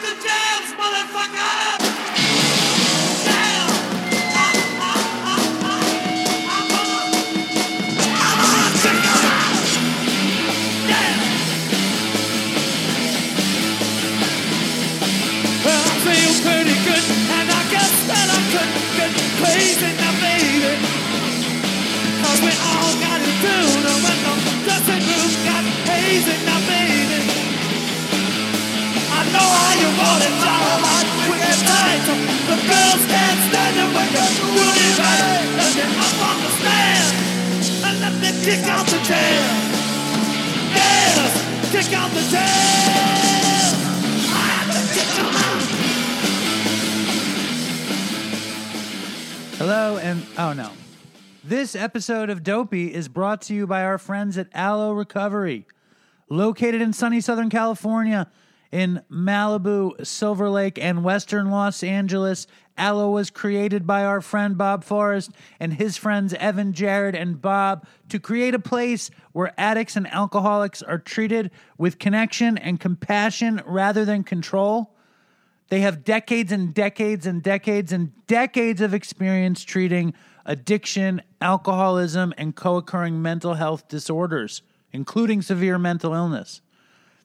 the jams, motherfucker! Hello, and oh no. This episode of Dopey is brought to you by our friends at Alo Recovery. Located in sunny Southern California, in Malibu, Silver Lake, and Western Los Angeles, Alo was created by our friend Bob Forrest and his friends Evan, Jared, and Bob to create a place where addicts and alcoholics are treated with connection and compassion rather than control. They have decades and decades and decades and decades of experience treating addiction, alcoholism, and co occurring mental health disorders, including severe mental illness.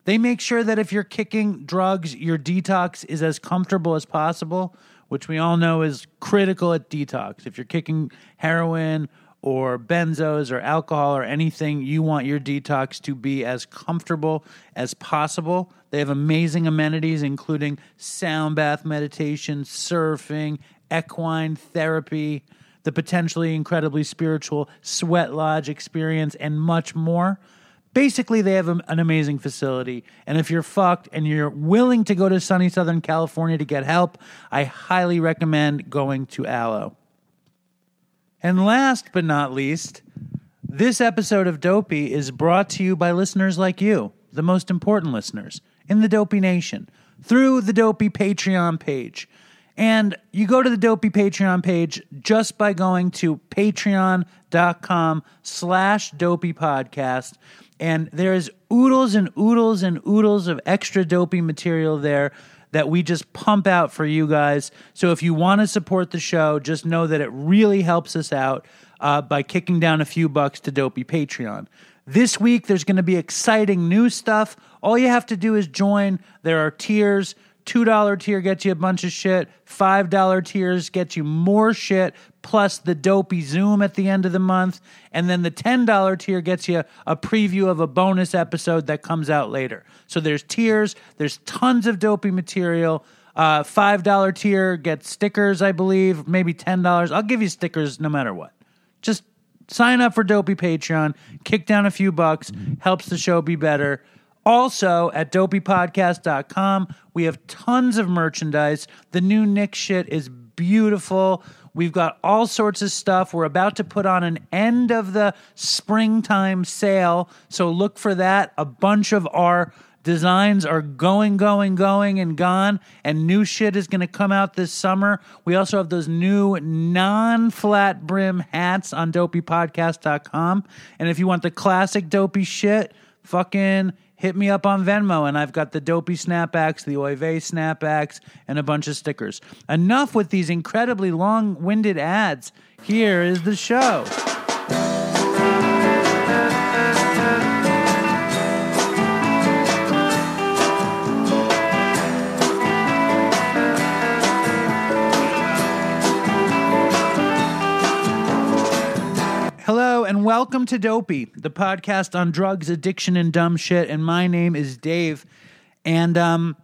They make sure that if you're kicking drugs, your detox is as comfortable as possible, which we all know is critical at detox. If you're kicking heroin or benzos or alcohol or anything, you want your detox to be as comfortable as possible. They have amazing amenities, including sound bath meditation, surfing, equine therapy, the potentially incredibly spiritual sweat lodge experience, and much more. Basically, they have an amazing facility. And if you're fucked and you're willing to go to sunny Southern California to get help, I highly recommend going to Alo. And last but not least, this episode of Dopey is brought to you by listeners like you, the most important listeners in the Dopey Nation, through the Dopey Patreon page. And you go to the Dopey Patreon page just by going to patreon.com slash dopey podcast. And there's oodles and oodles and oodles of extra dopey material there that we just pump out for you guys. So if you want to support the show, just know that it really helps us out uh, by kicking down a few bucks to Dopey Patreon. This week, there's going to be exciting new stuff. All you have to do is join. There are tiers. $2 tier gets you a bunch of shit. $5 tiers gets you more shit, plus the dopey Zoom at the end of the month. And then the $10 tier gets you a preview of a bonus episode that comes out later. So there's tiers, there's tons of dopey material. Uh, $5 tier gets stickers, I believe, maybe $10. I'll give you stickers no matter what. Just sign up for Dopey Patreon, kick down a few bucks, helps the show be better. Also, at dopeypodcast.com, we have tons of merchandise. The new Nick shit is beautiful. We've got all sorts of stuff. We're about to put on an end of the springtime sale. So look for that. A bunch of our designs are going, going, going, and gone. And new shit is going to come out this summer. We also have those new non flat brim hats on dopeypodcast.com. And if you want the classic dopey shit, fucking hit me up on Venmo, and I've got the dopey snapbacks, the Oy vey snapbacks, and a bunch of stickers. Enough with these incredibly long winded ads. Here is the show. And welcome to Dopey, the podcast on drugs, addiction, and dumb shit. And my name is Dave. And um,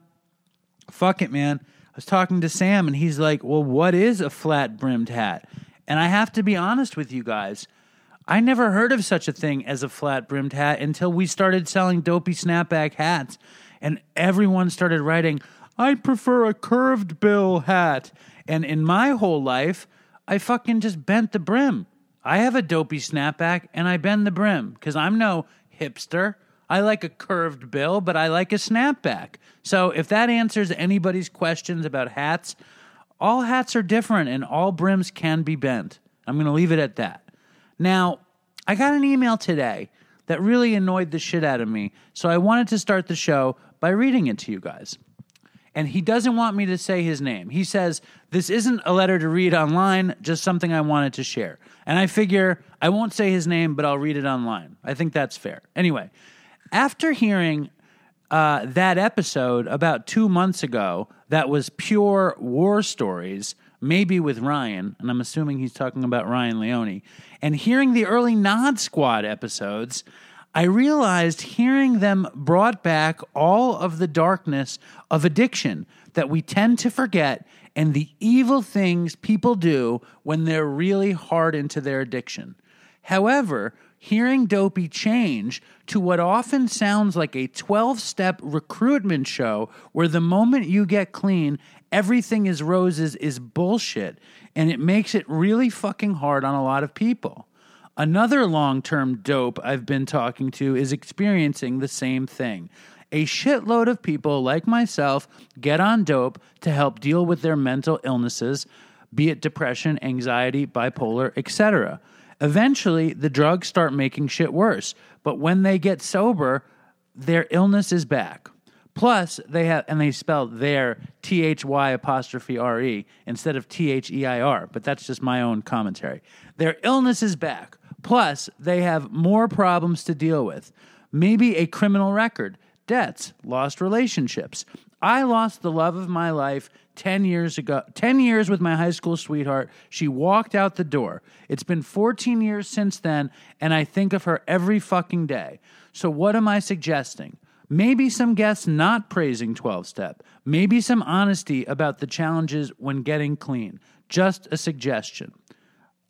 fuck it, man. I was talking to Sam, and he's like, "Well, what is a flat brimmed hat?" And I have to be honest with you guys. I never heard of such a thing as a flat brimmed hat until we started selling dopey snapback hats. And everyone started writing, I prefer a curved bill hat. And in my whole life, I fucking just bent the brim. I have a dopey snapback and I bend the brim because I'm no hipster. I like a curved bill, but I like a snapback. So if that answers anybody's questions about hats, all hats are different and all brims can be bent. I'm going to leave it at that. Now, I got an email today that really annoyed the shit out of me, so I wanted to start the show by reading it to you guys. and he doesn't want me to say his name. He says, This isn't a letter to read online, just something I wanted to share. And I figure I won't say his name, but I'll read it online. I think that's fair. Anyway, after hearing uh, that episode about two months ago, that was pure war stories, maybe with Ryan, and I'm assuming he's talking about Ryan Leone, and hearing the early Nod Squad episodes, I realized hearing them brought back all of the darkness of addiction that we tend to forget and the evil things people do when they're really hard into their addiction. However, hearing Dopey change to what often sounds like a 12 step recruitment show where the moment you get clean, everything is roses is bullshit, and it makes it really fucking hard on a lot of people. Another long term dope I've been talking to is experiencing the same thing. A shitload of people like myself get on dope to help deal with their mental illnesses, be it depression, anxiety, bipolar, etc. Eventually, the drugs start making shit worse, but when they get sober, their illness is back. Plus, they have, and they spell their T H Y apostrophe R E instead of T H E I R, but that's just my own commentary. Their illness is back. Plus, they have more problems to deal with. Maybe a criminal record, debts, lost relationships. I lost the love of my life 10 years ago, 10 years with my high school sweetheart. She walked out the door. It's been 14 years since then, and I think of her every fucking day. So, what am I suggesting? Maybe some guests not praising 12 step. Maybe some honesty about the challenges when getting clean. Just a suggestion.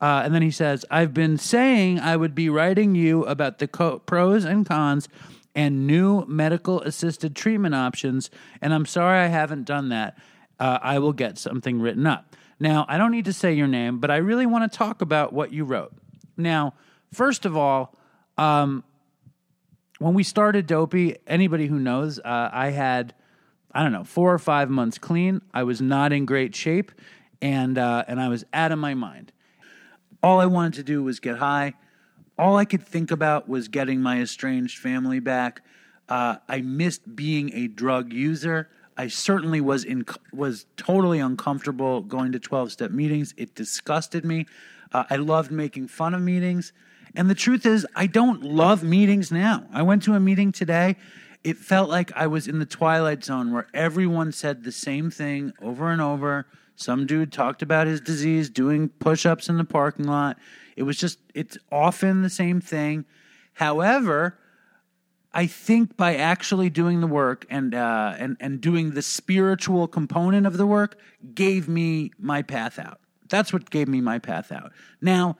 Uh, and then he says, I've been saying I would be writing you about the co- pros and cons and new medical assisted treatment options, and I'm sorry I haven't done that. Uh, I will get something written up. Now, I don't need to say your name, but I really want to talk about what you wrote. Now, first of all, um, when we started Dopey, anybody who knows, uh, I had, I don't know, four or five months clean. I was not in great shape, and uh, and I was out of my mind. All I wanted to do was get high. All I could think about was getting my estranged family back. Uh, I missed being a drug user. I certainly was in was totally uncomfortable going to twelve step meetings. It disgusted me. Uh, I loved making fun of meetings, and the truth is, I don't love meetings now. I went to a meeting today. It felt like I was in the twilight zone where everyone said the same thing over and over. Some dude talked about his disease doing push ups in the parking lot. It was just, it's often the same thing. However, I think by actually doing the work and uh, and and doing the spiritual component of the work gave me my path out. That's what gave me my path out. Now,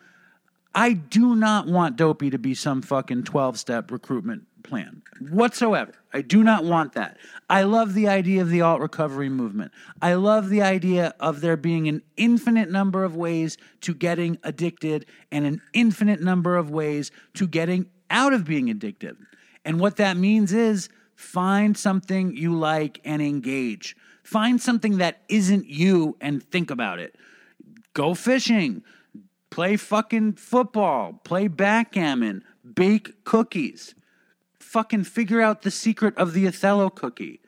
I do not want Dopey to be some fucking twelve step recruitment plan whatsoever. I do not want that. I love the idea of the alt recovery movement. I love the idea of there being an infinite number of ways to getting addicted and an infinite number of ways to getting out of being addicted. And what that means is find something you like and engage. Find something that isn't you and think about it. Go fishing, play fucking football, play backgammon, bake cookies fucking figure out the secret of the Othello cookie.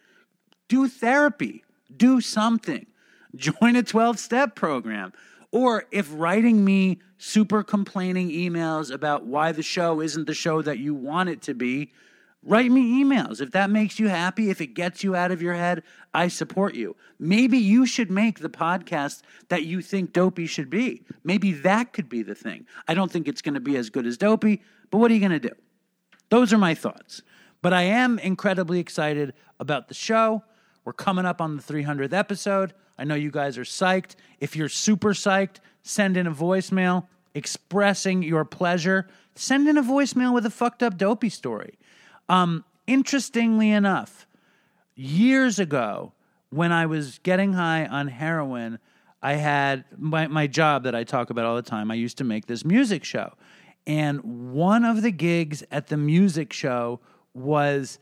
Do therapy. Do something. Join a 12 step program. Or if writing me super complaining emails about why the show isn't the show that you want it to be, write me emails. If that makes you happy, if it gets you out of your head, I support you. Maybe you should make the podcast that you think Dopey should be. Maybe that could be the thing. I don't think it's going to be as good as Dopey, but what are you going to do? Those are my thoughts. But I am incredibly excited about the show. We're coming up on the 300th episode. I know you guys are psyched. If you're super psyched, send in a voicemail expressing your pleasure. Send in a voicemail with a fucked up dopey story. Um, interestingly enough, years ago, when I was getting high on heroin, I had my, my job that I talk about all the time. I used to make this music show. And one of the gigs at the music show was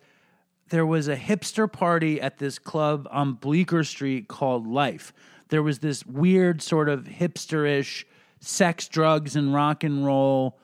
there was a hipster party at this club on Bleecker Street called Life. There was this weird sort of hipsterish sex, drugs, and rock and roll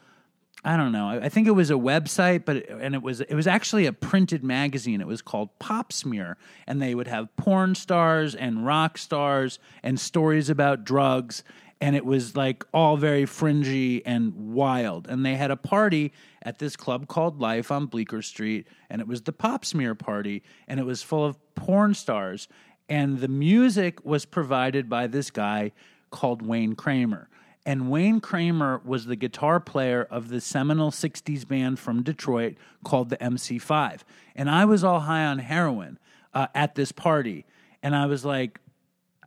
I don't know. I think it was a website, but and it was it was actually a printed magazine. It was called Pop Smear, and they would have porn stars and rock stars and stories about drugs, and it was like all very fringy and wild. And they had a party at this club called Life on Bleecker Street, and it was the Pop Smear party, and it was full of porn stars, and the music was provided by this guy called Wayne Kramer. And Wayne Kramer was the guitar player of the seminal 60s band from Detroit called the MC5. And I was all high on heroin uh, at this party. And I was like,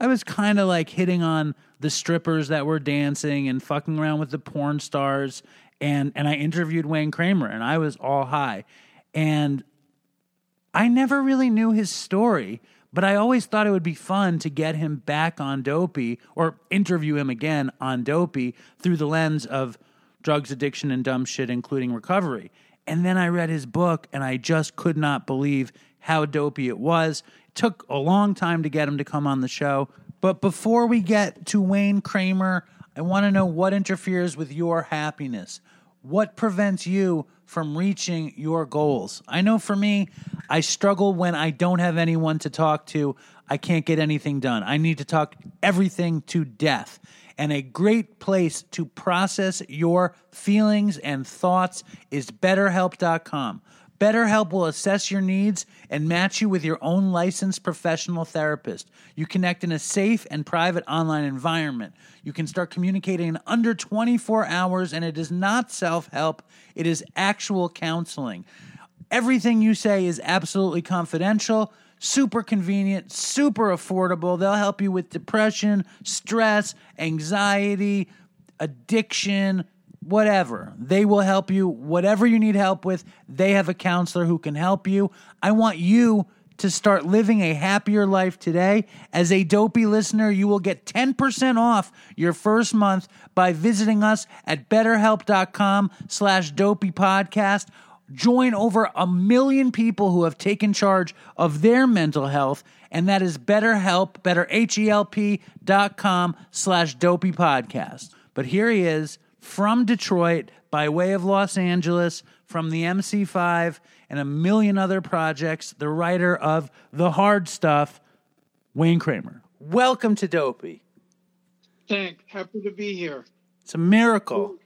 I was kind of like hitting on the strippers that were dancing and fucking around with the porn stars. And, and I interviewed Wayne Kramer and I was all high. And I never really knew his story, but I always thought it would be fun to get him back on Dopey or interview him again on Dopey through the lens of drugs, addiction, and dumb shit, including recovery. And then I read his book and I just could not believe how dopey it was. Took a long time to get him to come on the show. But before we get to Wayne Kramer, I want to know what interferes with your happiness. What prevents you from reaching your goals? I know for me, I struggle when I don't have anyone to talk to. I can't get anything done. I need to talk everything to death. And a great place to process your feelings and thoughts is betterhelp.com. BetterHelp will assess your needs and match you with your own licensed professional therapist. You connect in a safe and private online environment. You can start communicating in under 24 hours, and it is not self help, it is actual counseling. Everything you say is absolutely confidential, super convenient, super affordable. They'll help you with depression, stress, anxiety, addiction, whatever. They will help you. Whatever you need help with, they have a counselor who can help you. I want you to start living a happier life today. As a dopey listener, you will get 10% off your first month by visiting us at betterhelp.com slash dopey podcast. Join over a million people who have taken charge of their mental health, and that is BetterHelp, better H-E-L-P dot com slash dopey podcast. But here he is from Detroit by way of Los Angeles, from the MC5 and a million other projects, the writer of The Hard Stuff, Wayne Kramer. Welcome to Dopey. Thanks. Happy to be here. It's a miracle.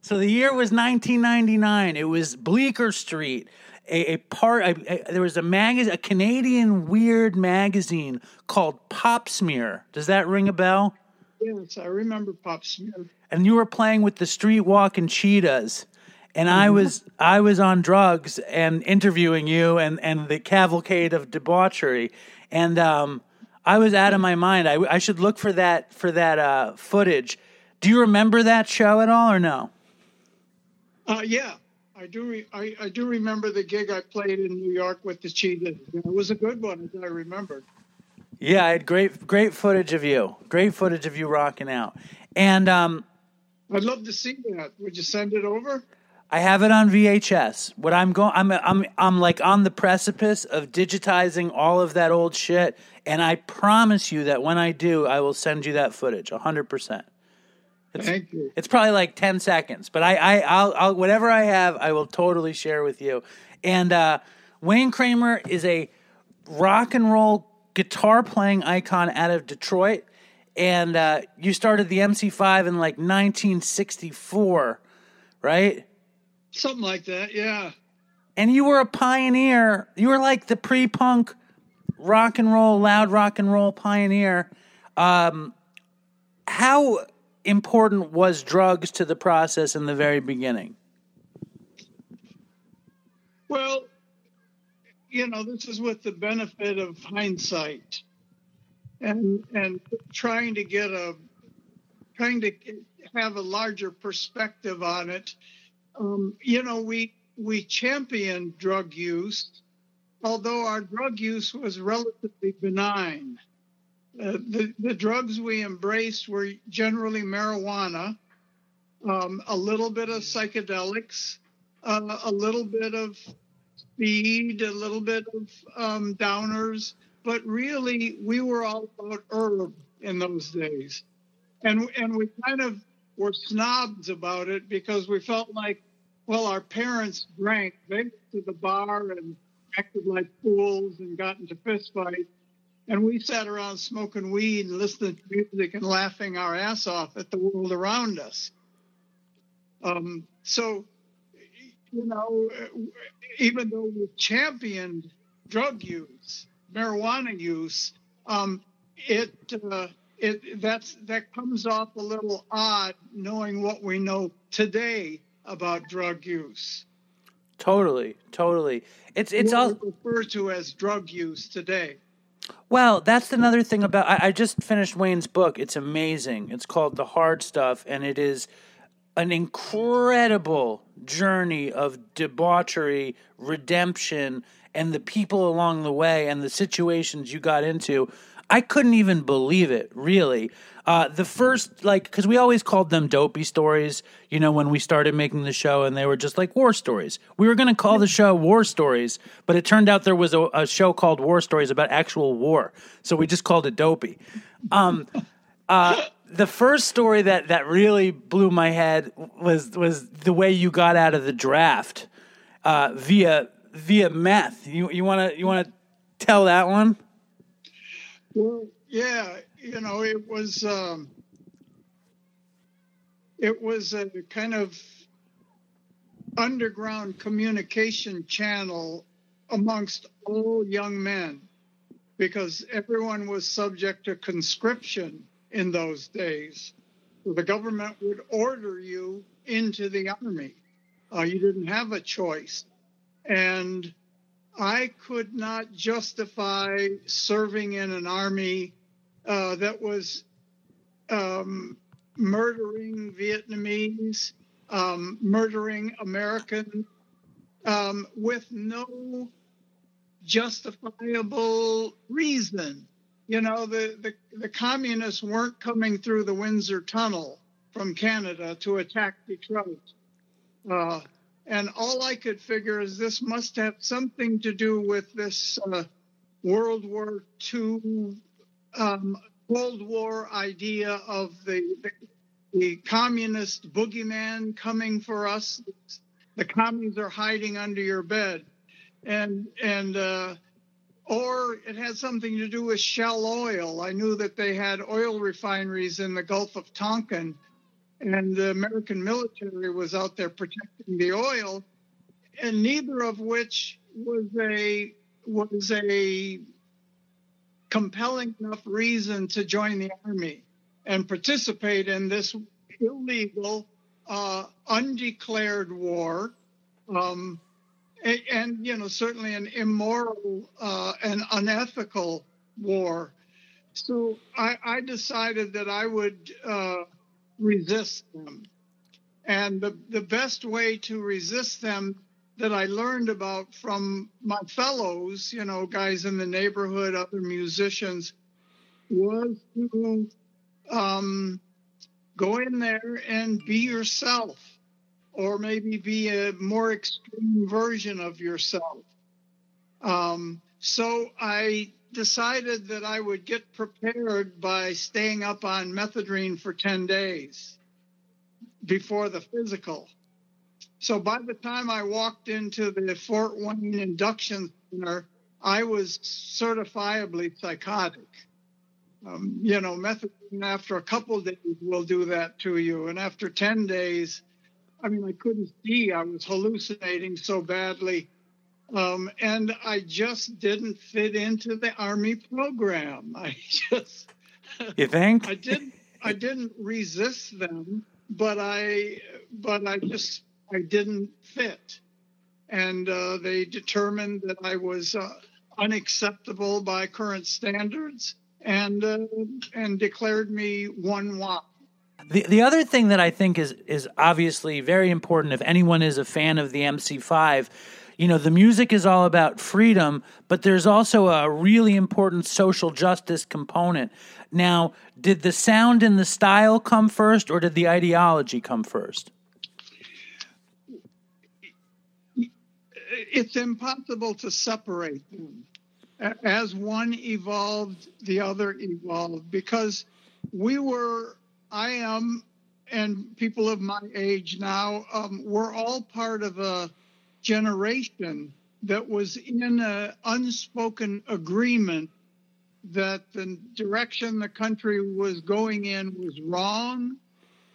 So the year was 1999. It was Bleecker Street. A, a part. A, a- there was a magazine, a Canadian weird magazine called Pop Smear. Does that ring a bell? Yes, I remember Pop Smith. and you were playing with the street walking cheetahs and i was i was on drugs and interviewing you and and the cavalcade of debauchery and um i was out of my mind i, I should look for that for that uh footage do you remember that show at all or no Uh, yeah, I do. Re- I, I do remember the gig I played in New York with the Cheetahs. It was a good one, as I remember. Yeah i had great great footage of you great footage of you rocking out and um I'd love to see that. Would you send it over? I have it on VHS. What I'm going, I'm, I'm, I'm like on the precipice of digitizing all of that old shit, and I promise you that when I do, I will send you that footage, hundred percent. Thank you. It's probably like ten seconds, but I, I, I'll, I'll, whatever I have, I will totally share with you. And uh, Wayne Kramer is a rock and roll guitar playing icon out of Detroit, and uh, you started the MC5 in like 1964, right? Something like that. Yeah. and you were a pioneer. You were like the pre-punk rock and roll, loud rock and roll pioneer. Um, how important was drugs to the process in the very beginning? Well, you know, this is with the benefit of hindsight, and and trying to get a trying to have a larger perspective on it. Um, you know, we we championed drug use, although our drug use was relatively benign. Uh, the the drugs we embraced were generally marijuana, um, a little bit of psychedelics, uh, a little bit of speed, a little bit of um, downers, but really we were all about herb in those days, and and we kind of were snobs about it because we felt like well, our parents drank. They went to the bar and acted like fools and got into fistfights. And we sat around smoking weed and listening to music and laughing our ass off at the world around us. Um, so, you know, even though we championed drug use, marijuana use, um, it uh, it that's that comes off a little odd knowing what we know today about drug use. Totally, totally. It's it's all referred to as drug use today. Well, that's another thing about. I, I just finished Wayne's book. It's amazing. It's called The Hard Stuff, and it is an incredible journey of debauchery, redemption, and the people along the way and the situations you got into. I couldn't even believe it, really. Uh, the first, like, because we always called them dopey stories, you know, when we started making the show, and they were just like war stories. We were going to call the show War Stories, but it turned out there was a, a, show called War Stories about actual war. So we just called it dopey. Um, uh, the first story that, that really blew my head was was the way you got out of the draft uh, via via meth. You you want to you want to tell that one? Well, yeah, you know, it was um, it was a kind of underground communication channel amongst all young men because everyone was subject to conscription in those days. The government would order you into the army. Uh, you didn't have a choice. And I could not justify serving in an army uh, that was um, murdering Vietnamese, um, murdering Americans um, with no justifiable reason. You know, the, the, the communists weren't coming through the Windsor Tunnel from Canada to attack Detroit. Uh, and all I could figure is this must have something to do with this uh, World War II, um, Cold War idea of the, the, the communist boogeyman coming for us. The commies are hiding under your bed, and and uh, or it had something to do with Shell Oil. I knew that they had oil refineries in the Gulf of Tonkin and the American military was out there protecting the oil, and neither of which was a was a compelling enough reason to join the army and participate in this illegal, uh, undeclared war, um, and, and, you know certainly an immoral uh, and unethical war. So I, I, decided that I would. Uh, resist them. And the, the best way to resist them that I learned about from my fellows, you know, guys in the neighborhood, other musicians, was to um, go in there and be yourself, or maybe be a more extreme version of yourself. Um, so I decided that I would get prepared by staying up on Methedrine for 10 days before the physical. So by the time I walked into the Fort Wayne Induction Center, I was certifiably psychotic. Um, you know, Methedrine after a couple days will do that to you. And after 10 days, I mean, I couldn't see. I was hallucinating so badly um, and I just didn't fit into the army program. I just you think I didn't I didn't resist them, but I but I just I didn't fit, and uh, they determined that I was uh, unacceptable by current standards and uh, and declared me one WAP. The the other thing that I think is is obviously very important if anyone is a fan of the MC5 you know, the music is all about freedom, but there's also a really important social justice component. Now, did the sound and the style come first, or did the ideology come first? It's impossible to separate them. As one evolved, the other evolved because we were, I am and people of my age now, um, we're all part of a generation that was in an unspoken agreement that the direction the country was going in was wrong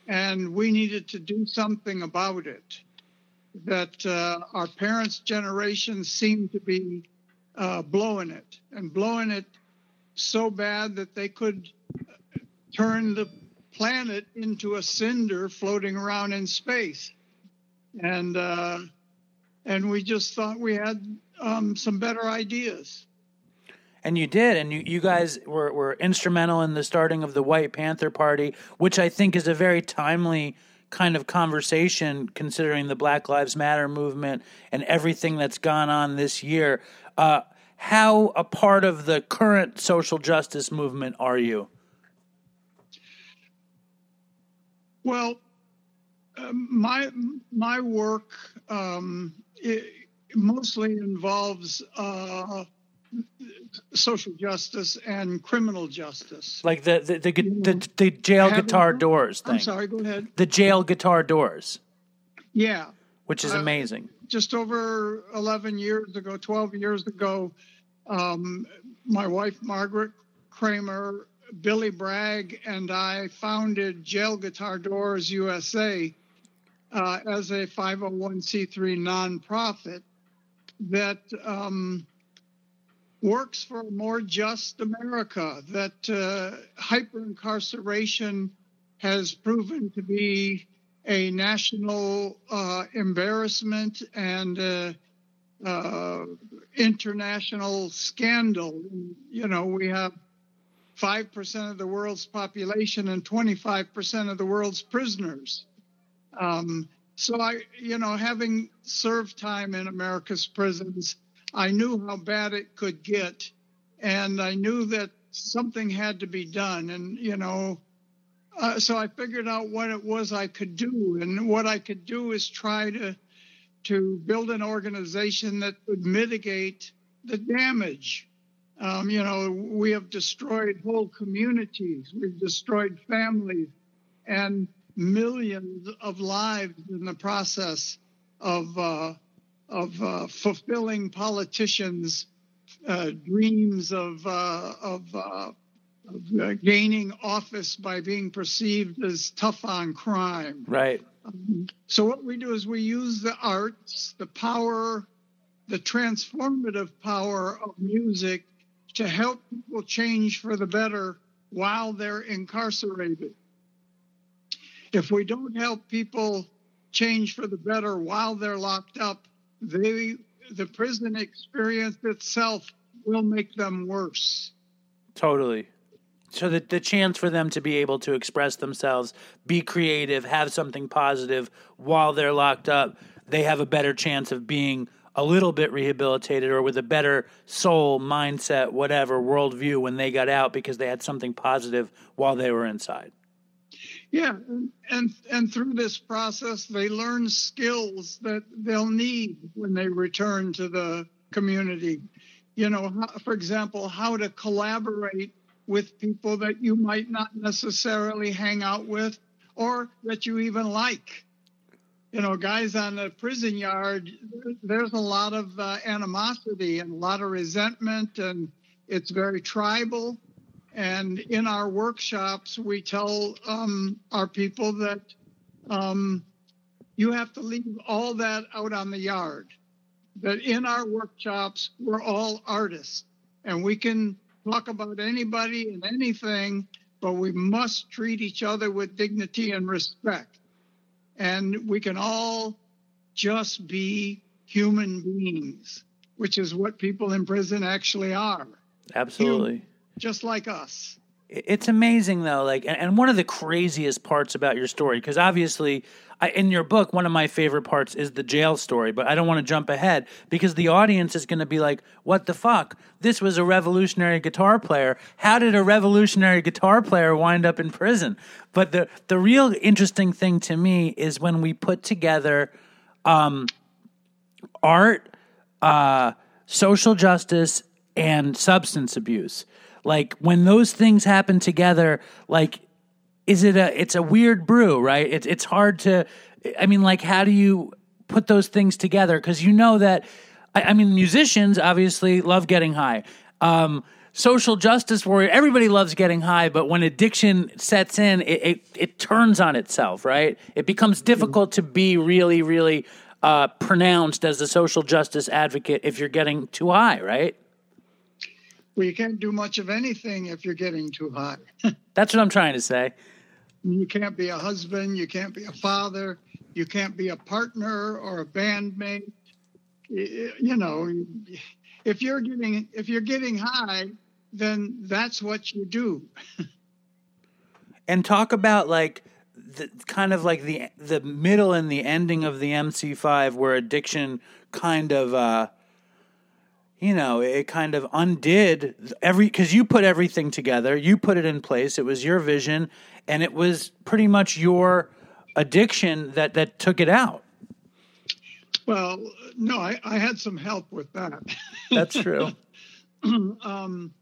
and we needed to do something about it. That uh, our parents' generation seemed to be uh, blowing it and blowing it so bad that they could turn the planet into a cinder floating around in space. And uh, and we just thought we had um, some better ideas. And you did, and you, you guys were, were instrumental in the starting of the White Panther Party, which I think is a very timely kind of conversation considering the Black Lives Matter movement and everything that's gone on this year. Uh, how a part of the current social justice movement are you? Well, um, my my work um, mostly involves uh, social justice and criminal justice. Like the the the, the, the jail guitar doors thing. I'm sorry, go ahead. The jail guitar doors. Yeah. Which is Uh, amazing. Just over 11 years ago, 12 years ago, um, my wife Margaret Kramer, Billy Bragg, and I founded Jail Guitar Doors USA uh, as a 501c3 nonprofit that um, works for a more just America, that uh, hyper incarceration has proven to be a national uh, embarrassment and uh, uh, international scandal. You know, we have 5% of the world's population and 25% of the world's prisoners. Um, so I, you know, having served time in America's prisons, I knew how bad it could get, and I knew that something had to be done. And you know, uh, so I figured out what it was I could do, and what I could do is try to to build an organization that would mitigate the damage. Um, you know, we have destroyed whole communities, we've destroyed families, and millions of lives in the process of uh, of uh, fulfilling politicians' uh, dreams of uh, of, uh, of uh, gaining office by being perceived as tough on crime. Right. So what we do is we use the arts, the power, the transformative power of music to help people change for the better while they're incarcerated. If we don't help people change for the better while they're locked up, they the prison experience itself will make them worse. Totally. So the the chance for them to be able to express themselves, be creative, have something positive while they're locked up, they have a better chance of being a little bit rehabilitated or with a better soul, mindset, whatever, worldview when they got out because they had something positive while they were inside. Yeah, and, and through this process, they learn skills that they'll need when they return to the community. You know, for example, how to collaborate with people that you might not necessarily hang out with, or that you even like. You know, guys on the prison yard, there's a lot of uh, animosity and a lot of resentment, and it's very tribal. And in our workshops, we tell um, our people that um, you have to leave all that out on the yard. That in our workshops, we're all artists and we can talk about anybody and anything, but we must treat each other with dignity and respect. And we can all just be human beings, which is what people in prison actually are Absolutely. just like us. It's amazing though, like, and, one of the craziest parts about your story, because obviously, I, in your book, one of my favorite parts is the jail story, but I don't want to jump ahead because the audience is going to be like, "What the fuck? This was a revolutionary guitar player. How did a revolutionary guitar player wind up in prison?" But the the real interesting thing to me is when we put together um, art, uh, social justice, and substance abuse. Like when those things happen together, like is it a it's a weird brew, right? It's it's hard to I mean like how do you put those things together cuz you know that I, I, mean musicians obviously love getting high. Um, social justice warrior everybody loves getting high but when addiction sets in it, it, it turns on itself right it becomes difficult to be really really uh, pronounced as a social justice advocate if you're getting too high right well you can't do much of anything if you're getting too high that's what i'm trying to say you can't be a husband, you can't be a father, you can't be a partner or a bandmate. You know, if you're getting if you're getting high, then that's what you do. and talk about like the kind of like the the middle and the ending of the MC5 where addiction kind of uh you know, it kind of undid every because you put everything together, you put it in place. It was your vision, and it was pretty much your addiction that that took it out. Well, no, I, I had some help with that. That's true. um,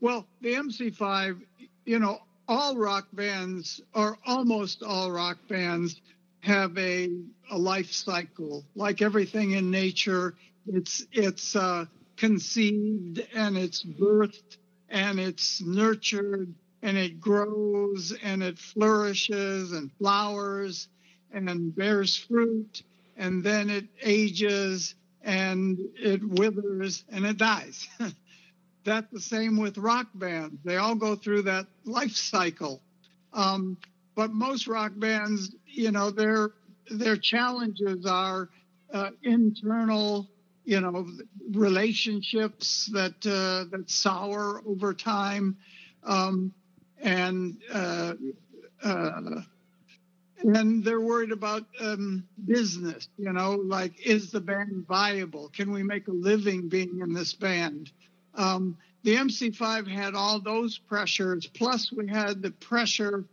well, the MC5, you know, all rock bands or almost all rock bands have a a life cycle, like everything in nature it's it's uh, conceived and it's birthed and it's nurtured and it grows and it flourishes and flowers and bears fruit and then it ages and it withers and it dies. That's the same with rock bands. They all go through that life cycle. Um, but most rock bands, you know, their their challenges are uh, internal you know relationships that uh, that sour over time, um, and uh, uh, and they're worried about um, business. You know, like is the band viable? Can we make a living being in this band? Um, the MC5 had all those pressures, plus we had the pressure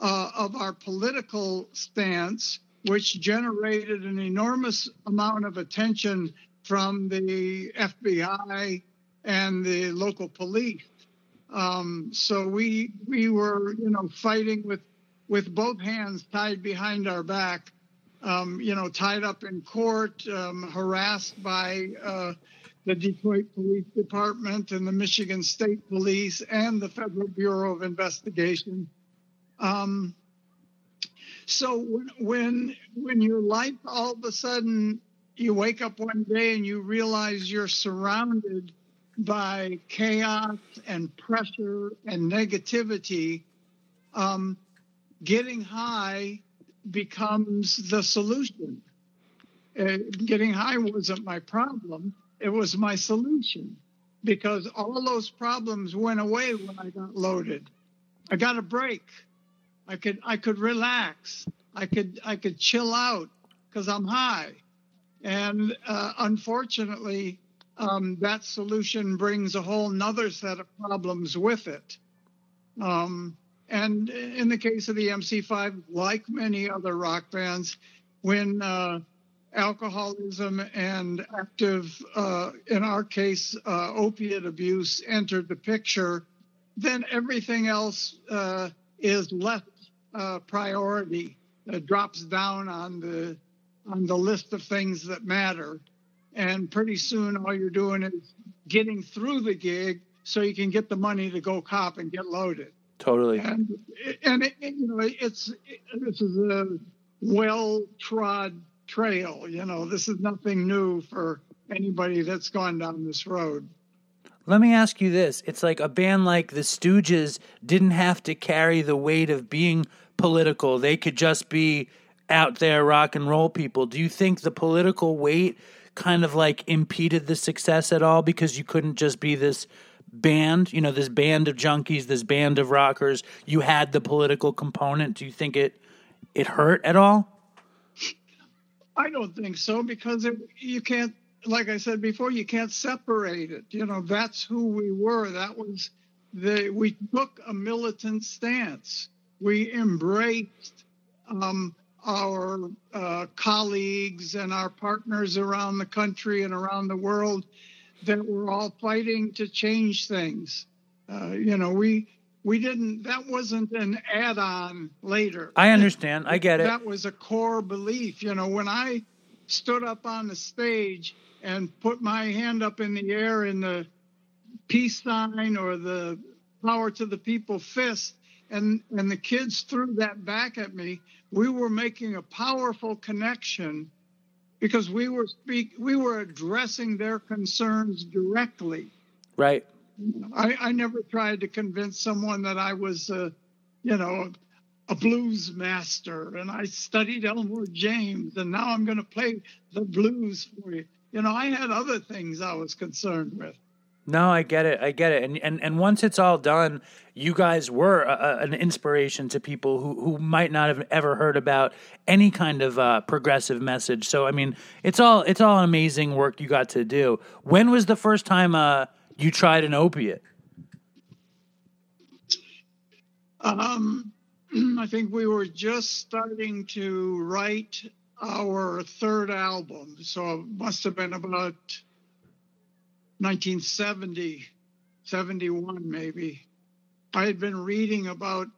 uh, of our political stance, which generated an enormous amount of attention from the FBI and the local police. Um, so we we were you know fighting with with both hands tied behind our back, um, you know tied up in court, um, harassed by uh, the Detroit Police Department and the Michigan State Police and the Federal Bureau of Investigation. Um, so when, when when your life all of a sudden you wake up one day and you realize you're surrounded by chaos and pressure and negativity, um, getting high becomes the solution. Uh, getting high wasn't my problem, it was my solution because all those problems went away when I got loaded. I got a break. I could I could relax. I could I could chill out because I'm high. And uh, unfortunately, um, that solution brings a whole nother set of problems with it. Um, and in the case of the MC5, like many other rock bands, when uh, alcoholism and active, uh, in our case, uh, opiate abuse entered the picture, then everything else uh, is left uh, priority. It drops down on the on the list of things that matter. And pretty soon, all you're doing is getting through the gig so you can get the money to go cop and get loaded. Totally. And and it, you know, it's it, this is a well trod trail. You know, this is nothing new for anybody that's gone down this road. Let me ask you this. It's like a band like the Stooges didn't have to carry the weight of being political. They could just be out there rock and roll people. Do you think the political weight kind of like impeded the success at all because you couldn't just be this band, you know, this band of junkies, this band of rockers, you had the political component. Do you think it it hurt at all? I don't think so because it, you can't like I said before, you can't separate it. You know, that's who we were. That was the we took a militant stance. We embraced um, our uh, colleagues and our partners around the country and around the world that we're all fighting to change things. Uh, you know, we we didn't. That wasn't an add-on later. I understand. I get it. That was a core belief. You know, when I stood up on the stage and put my hand up in the air in the peace sign or the power to the people fist, and and the kids threw that back at me, we were making a powerful connection because we were speak we were addressing their concerns directly. Right. I, I never tried to convince someone that I was, a, you know, a blues master and I studied Elmore James and now I'm going to play the blues for you. You know, I had other things I was concerned with. No, I get it. I get it. And and and once it's all done, you guys were a, a, an inspiration to people who who might not have ever heard about any kind of uh, progressive message. So I mean, it's all it's all amazing work you got to do. When was the first time uh, you tried an opiate? Um, I think we were just starting to write our third album, so it must have been about 1970, 71 maybe. I had been reading about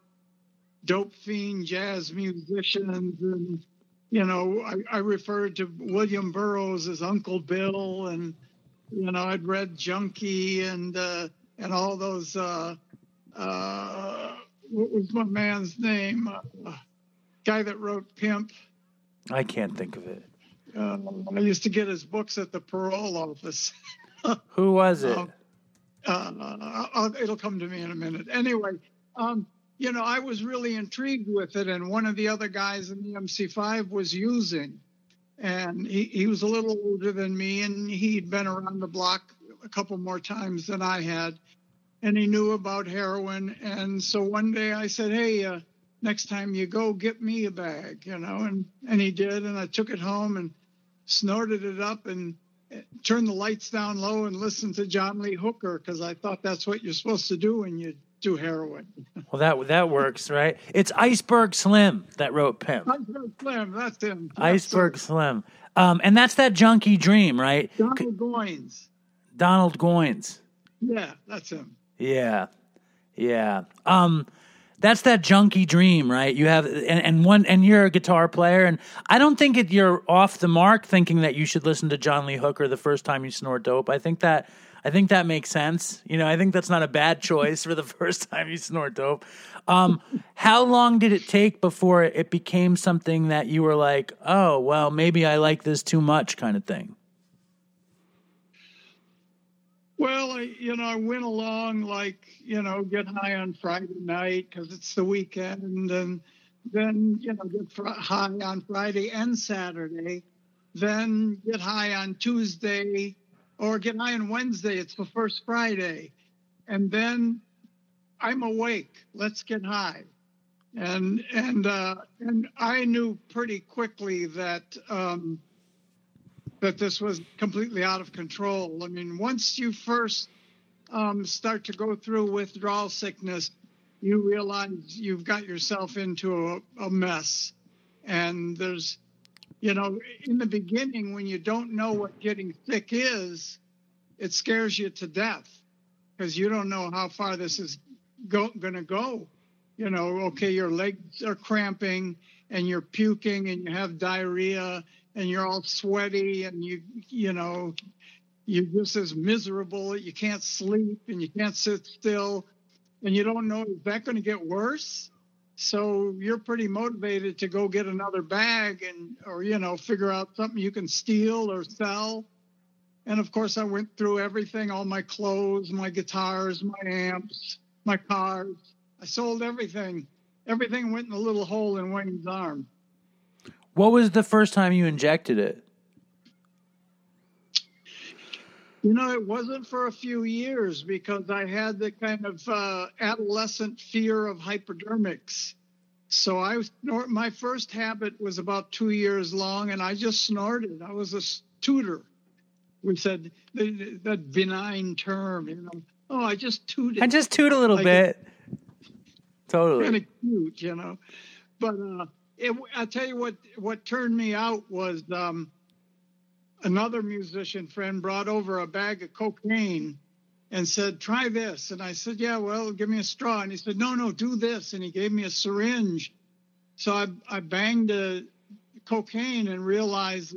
dope fiend jazz musicians and you know I, I referred to William Burroughs as Uncle Bill and you know I'd read Junkie and uh, and all those uh, uh, what was my man's name uh, guy that wrote Pimp I can't think of it. uh, I used to get his books at the parole office Who was it? Um, uh, I'll, it'll come to me in a minute. Anyway, um, you know, I was really intrigued with it, and one of the other guys in the MC5 was using, and he, he was a little older than me, and he'd been around the block a couple more times than I had, and he knew about heroin. And so one day I said, "Hey, uh, next time you go, get me a bag," you know, and and he did, and I took it home and snorted it up and turn the lights down low and listen to John Lee Hooker because I thought that's what you're supposed to do when you do heroin. Well, that that works, right? It's Iceberg Slim that wrote Pimp. Iceberg Slim, that's him. Iceberg Slim, um, and that's that junkie dream, right? Donald Goines. Donald Goines. Yeah, that's him. Yeah, yeah. Um, that's that junkie dream, right? You have and, and one and you're a guitar player, and I don't think it, you're off the mark thinking that you should listen to John Lee Hooker the first time you snort dope. I think that I think that makes sense. You know, I think that's not a bad choice for the first time you snort dope. Um, how long did it take before it became something that you were like, oh, well, maybe I like this too much, kind of thing? Well, I, you know, I went along like, you know, get high on Friday night because it's the weekend, and then, you know, get fr- high on Friday and Saturday, then get high on Tuesday, or get high on Wednesday. It's the first Friday, and then I'm awake. Let's get high, and and uh, and I knew pretty quickly that. Um, that this was completely out of control. I mean, once you first um, start to go through withdrawal sickness, you realize you've got yourself into a, a, mess. And there's, you know, in the beginning, when you don't know what getting sick is, it scares you to death because you don't know how far this is going to go. You know, okay, your legs are cramping and you're puking and you have diarrhea and you're all sweaty and you you know you're just as miserable. You can't sleep and you can't sit still and you don't know is that going to get worse? So you're pretty motivated to go get another bag and or you know figure out something you can steal or sell. And of course i went through everything all my clothes my guitars my amps my cars. I sold everything. Everything went in a little hole in wayne's arm what was the first time you injected it? You know, it wasn't for a few years because I had the kind of uh, adolescent fear of hypodermics. So I snort. My first habit was about two years long, and I just snorted. I was a tooter. We said that benign term, you know. Oh, I just tooted. I just toot a little like bit. totally. Kind of cute, you know. But uh, it, I'll tell you what what turned me out was um, another musician friend brought over a bag of cocaine, and said, "Try this." And I said, "Yeah, well, give me a straw." And he said, "No, no, do this." And he gave me a syringe. So I I banged a cocaine and realized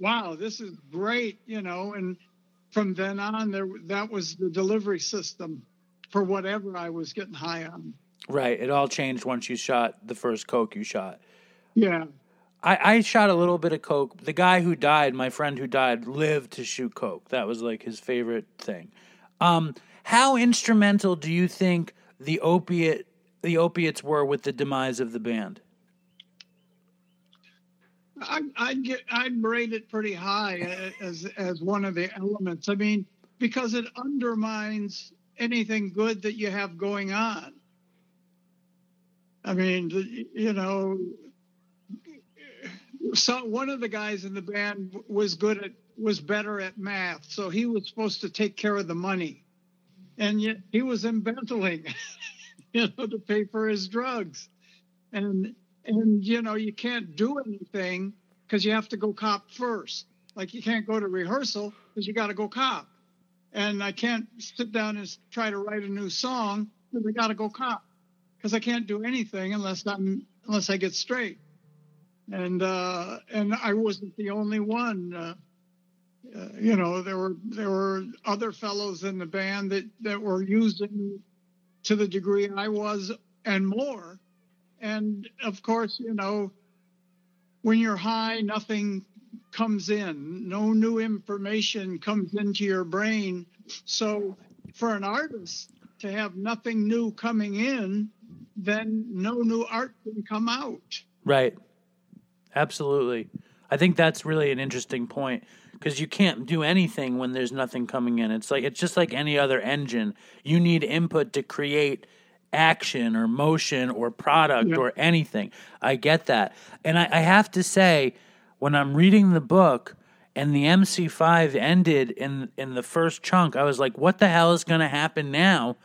wow, this is great, you know. And from then on, there that was the delivery system for whatever I was getting high on. Right. It all changed once you shot the first coke you shot. Yeah. I, I shot a little bit of coke. The guy who died, my friend who died, lived to shoot coke. That was like his favorite thing. Um, how instrumental do you think the opiate the opiates were with the demise of the band? I, I'd get I'd rate it pretty high as as one of the elements. I mean, because it undermines anything good that you have going on. I mean, you know, so one of the guys in the band was good at was better at math, so he was supposed to take care of the money, and yet he was embezzling, you know, to pay for his drugs, and and you know you can't do anything because you have to go cop first. Like you can't go to rehearsal because you got to go cop, and I can't sit down and try to write a new song because I got to go cop because I can't do anything unless I'm unless I get straight. And uh, and I wasn't the only one. Uh, uh, you know, there were there were other fellows in the band that that were using to the degree I was and more. And of course, you know, when you're high, nothing comes in. No new information comes into your brain. So for an artist to have nothing new coming in, then no new art can come out. Right. Absolutely. I think that's really an interesting point because you can't do anything when there's nothing coming in. It's like it's just like any other engine. You need input to create action or motion or product or anything. I get that. And I, I have to say, when I'm reading the book and the MC5 ended in in the first chunk, I was like, what the hell is gonna happen now?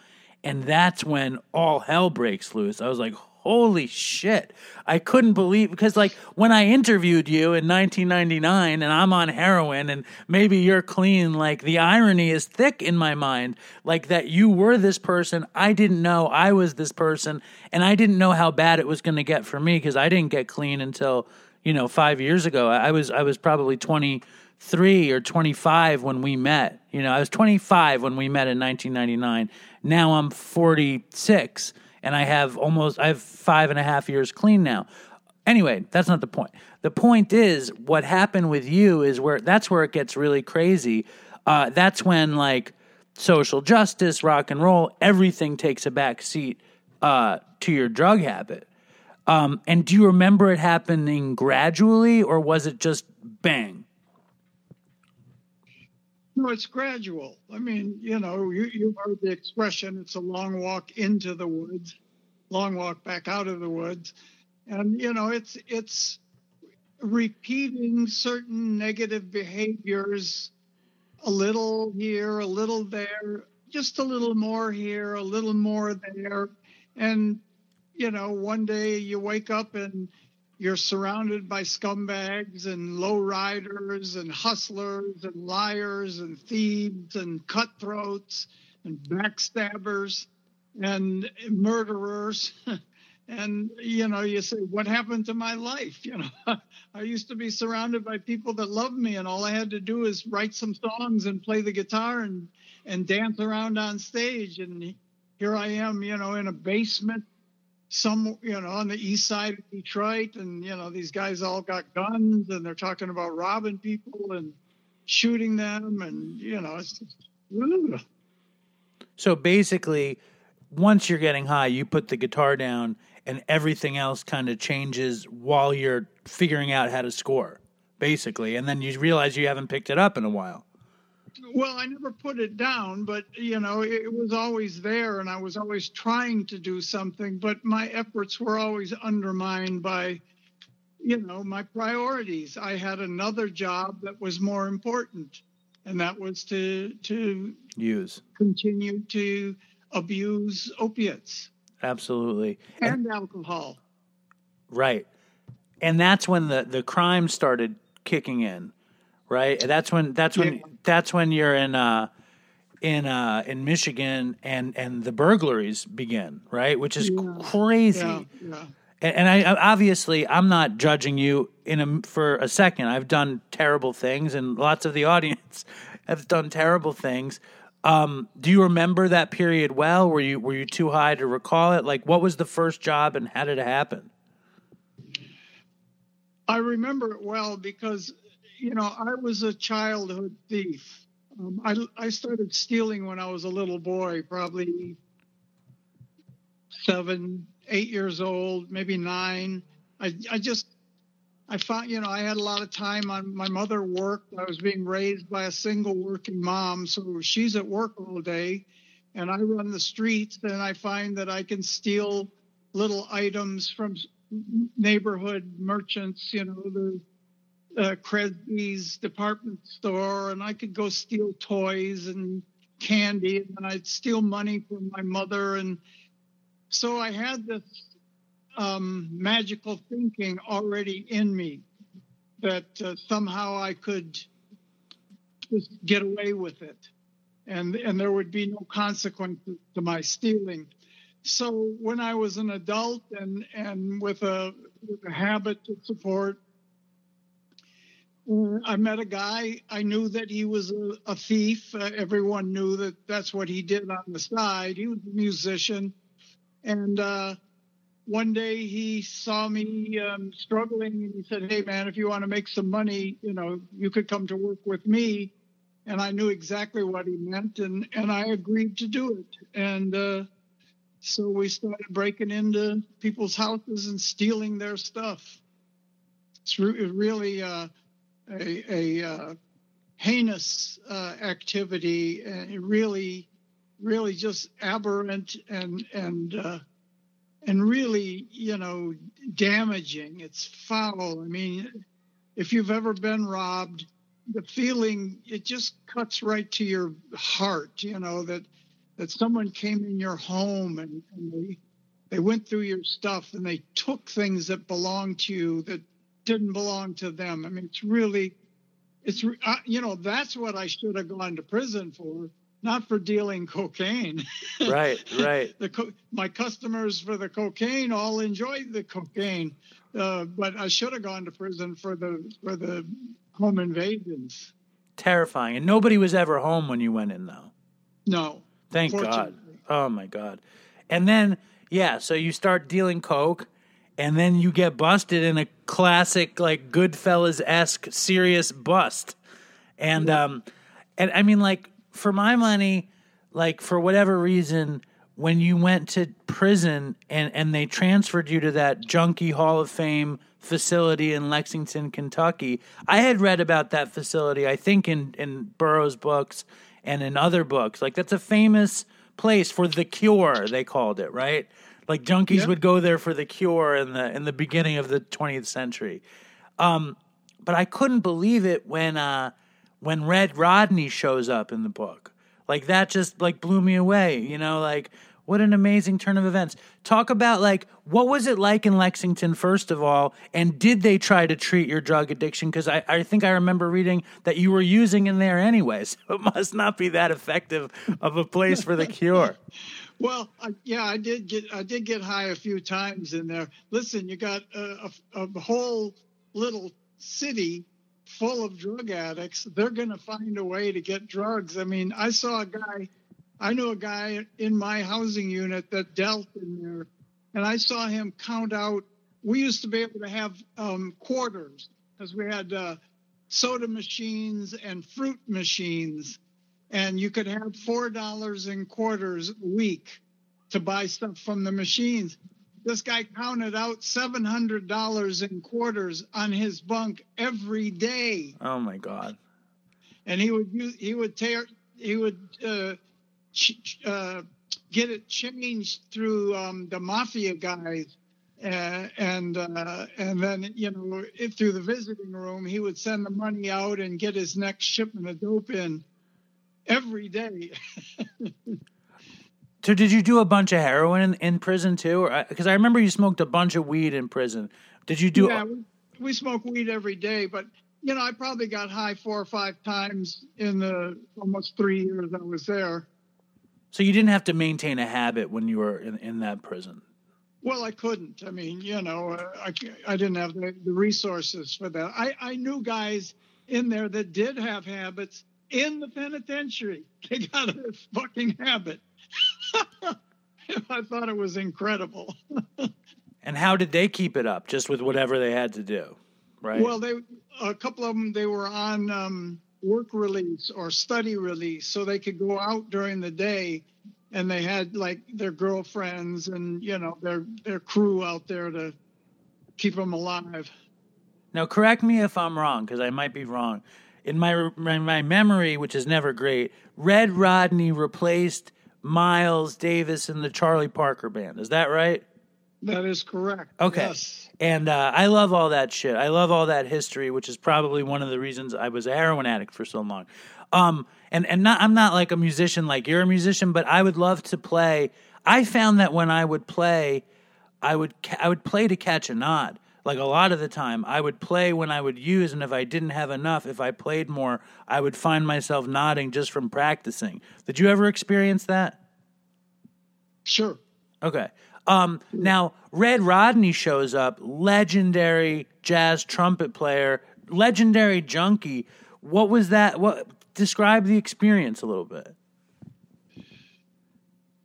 And that's when all hell breaks loose. I was like, holy shit. I couldn't believe because like when I interviewed you in 1999 and I'm on heroin and maybe you're clean, like the irony is thick in my mind, like that you were this person. I didn't know I was this person and I didn't know how bad it was going to get for me because I didn't get clean until, you know, 5 years ago. I was I was probably 23 or 25 when we met. You know, I was 25 when we met in 1999. Now I'm 46 and I have almost I have five and a half years clean now. Anyway, that's not the point. The point is what happened with you is where that's where it gets really crazy. Uh, that's when like social justice, rock and roll, everything takes a back seat uh, to your drug habit. Um, and do you remember it happening gradually, or was it just bang? No, it's gradual. I mean, you know, you, you heard the expression, it's a long walk into the woods, long walk back out of the woods. And, you know, it's it's repeating certain negative behaviors a little here, a little there, just a little more here, a little more there. And, you know, one day you wake up and you're surrounded by scumbags and lowriders and hustlers and liars and thieves and cutthroats and backstabbers and murderers. and you know, you say, "What happened to my life?" You know, I used to be surrounded by people that loved me, and all I had to do is write some songs and play the guitar and and dance around on stage. And here I am, you know, in a basement some you know on the east side of Detroit, and you know these guys all got guns, and they're talking about robbing people and shooting them, and you know it's just. So basically, once you're getting high, you put the guitar down, and everything else kind of changes while you're figuring out how to score, basically, and then you realize you haven't picked it up in a while. Well, I never put it down, but you know it, was always there, and I was always trying to do something, but my efforts were always undermined by you know my priorities. I had another job that was more important, and that was to to Use continue to abuse opiates absolutely. and alcohol. Right. And that's when the, the crime started kicking in, right? That's when that's when Yeah. That's when you're in uh in uh, in Michigan, and and the burglaries begin, right? Which is Yeah. crazy. Yeah, yeah. And, and I I- obviously I'm not judging you in a, for a second. I've done terrible things, and lots of the audience have done terrible things. Um, do you remember that period well? Were you were you too high to recall it? Like, what was the first job, and how did it happen? I remember it well because, you know, I was a childhood thief. Um, I, I started stealing when I was a little boy, probably seven, eight years old, maybe nine. I, I just, I found, you know, I had a lot of time on my mother worked. I was being raised by a single working mom. So she's at work all day and I run the streets and I find that I can steal little items from neighborhood merchants, you know, the uh, Kresge's department store, and I could go steal toys and candy, and I'd steal money from my mother, and so I had this um, magical thinking already in me that uh, somehow I could just get away with it, and and there would be no consequences to my stealing. So when I was an adult and and with a, with a habit to support, I met a guy. I knew that he was a, a thief. Uh, everyone knew that that's what he did on the side. He was a musician, and uh, one day he saw me um, struggling, and he said, "Hey, man, if you want to make some money, you know, you could come to work with me." And I knew exactly what he meant, and and I agreed to do it. And uh, so we started breaking into people's houses and stealing their stuff. It's re- really uh, a, a uh, heinous uh, activity, and really, really just aberrant and and uh, and really, you know, damaging. It's foul. I mean, if you've ever been robbed, the feeling it just cuts right to your heart. You know that that someone came in your home and, and they they went through your stuff and they took things that belonged to you that didn't belong to them. I mean, it's really, it's uh, you know that's what I should have gone to prison for, not for dealing cocaine. Right, right. the co- my customers for the cocaine all enjoyed the cocaine, uh, but I should have gone to prison for the for the home invasions. Terrifying. And nobody was ever home when you went in, though. No, Thank God. Oh my God. And then, yeah, so you start dealing coke, and then you get busted in a classic, like Goodfellas esque serious bust. And um, and I mean, like for my money, like for whatever reason, when you went to prison and and they transferred you to that junkie Hall of Fame facility in Lexington, Kentucky, I had read about that facility. I think in in Burroughs' books and in other books. Like that's a famous place for the cure. They called it right. Like junkies Yeah. would go there for the cure in the in the beginning of the 20th century but I couldn't believe it when uh when Red Rodney shows up in the book. Like that just like blew me away, you know, like what an amazing turn of events. Talk about like what was it like in Lexington first of all and did they try to treat your drug addiction cuz I I think I remember reading that you were using in there anyway. So it must not be that effective of a place for the cure. Well, yeah, I did get I did get high a few times in there. Listen, you got a, a, a whole little city full of drug addicts. They're going to find a way to get drugs. I mean, I saw a guy, I knew a guy in my housing unit that dealt in there, and I saw him count out. We used to be able to have um, quarters because we had uh, soda machines and fruit machines and you could have four dollars in quarters a week to buy stuff from the machines. This guy counted out seven hundred dollars in quarters on his bunk every day, Oh my god. and he would use, he would tear he would uh, ch- uh, get it changed through um, the mafia guys. Uh, and uh, and then you know if through the visiting room he would send the money out and get his next shipment of dope in every day. So did you do a bunch of heroin in, in prison too? Because I remember you smoked a bunch of weed in prison. Did you do? yeah, we, we smoke weed every day, but you know, I probably got high four or five times in the almost three years I was there. So you didn't have to maintain a habit when you were in, in that prison. Well, I couldn't. I mean, you know, uh, I, I didn't have the, the resources for that. I, I knew guys in there that did have habits in the penitentiary. They got a fucking habit. I thought it was incredible. And how did they keep it up? Just with whatever they had to do, right? Well, they a couple of them they were on um, work release or study release, so they could go out during the day, and they had like their girlfriends and you know their their crew out there to keep them alive. Now, correct me if I'm wrong, because I might be wrong. In my, my my memory, which is never great, Red Rodney replaced Miles Davis in the Charlie Parker band. Is that right? That is correct. Okay. Yes. And uh, I love all that shit. I love all that history, which is probably one of the reasons I was a heroin addict for so long. Um, and and not, I'm not like a musician like you're a musician, but I would love to play. I found that when I would play, I would ca- I would play to catch a nod. Like a lot of the time, I would play when I would use, and if I didn't have enough, if I played more, I would find myself nodding just from practicing. Did you ever experience that? Sure. Okay. Um, now, Red Rodney shows up, legendary jazz trumpet player, legendary junkie. What was that? What describe the experience a little bit?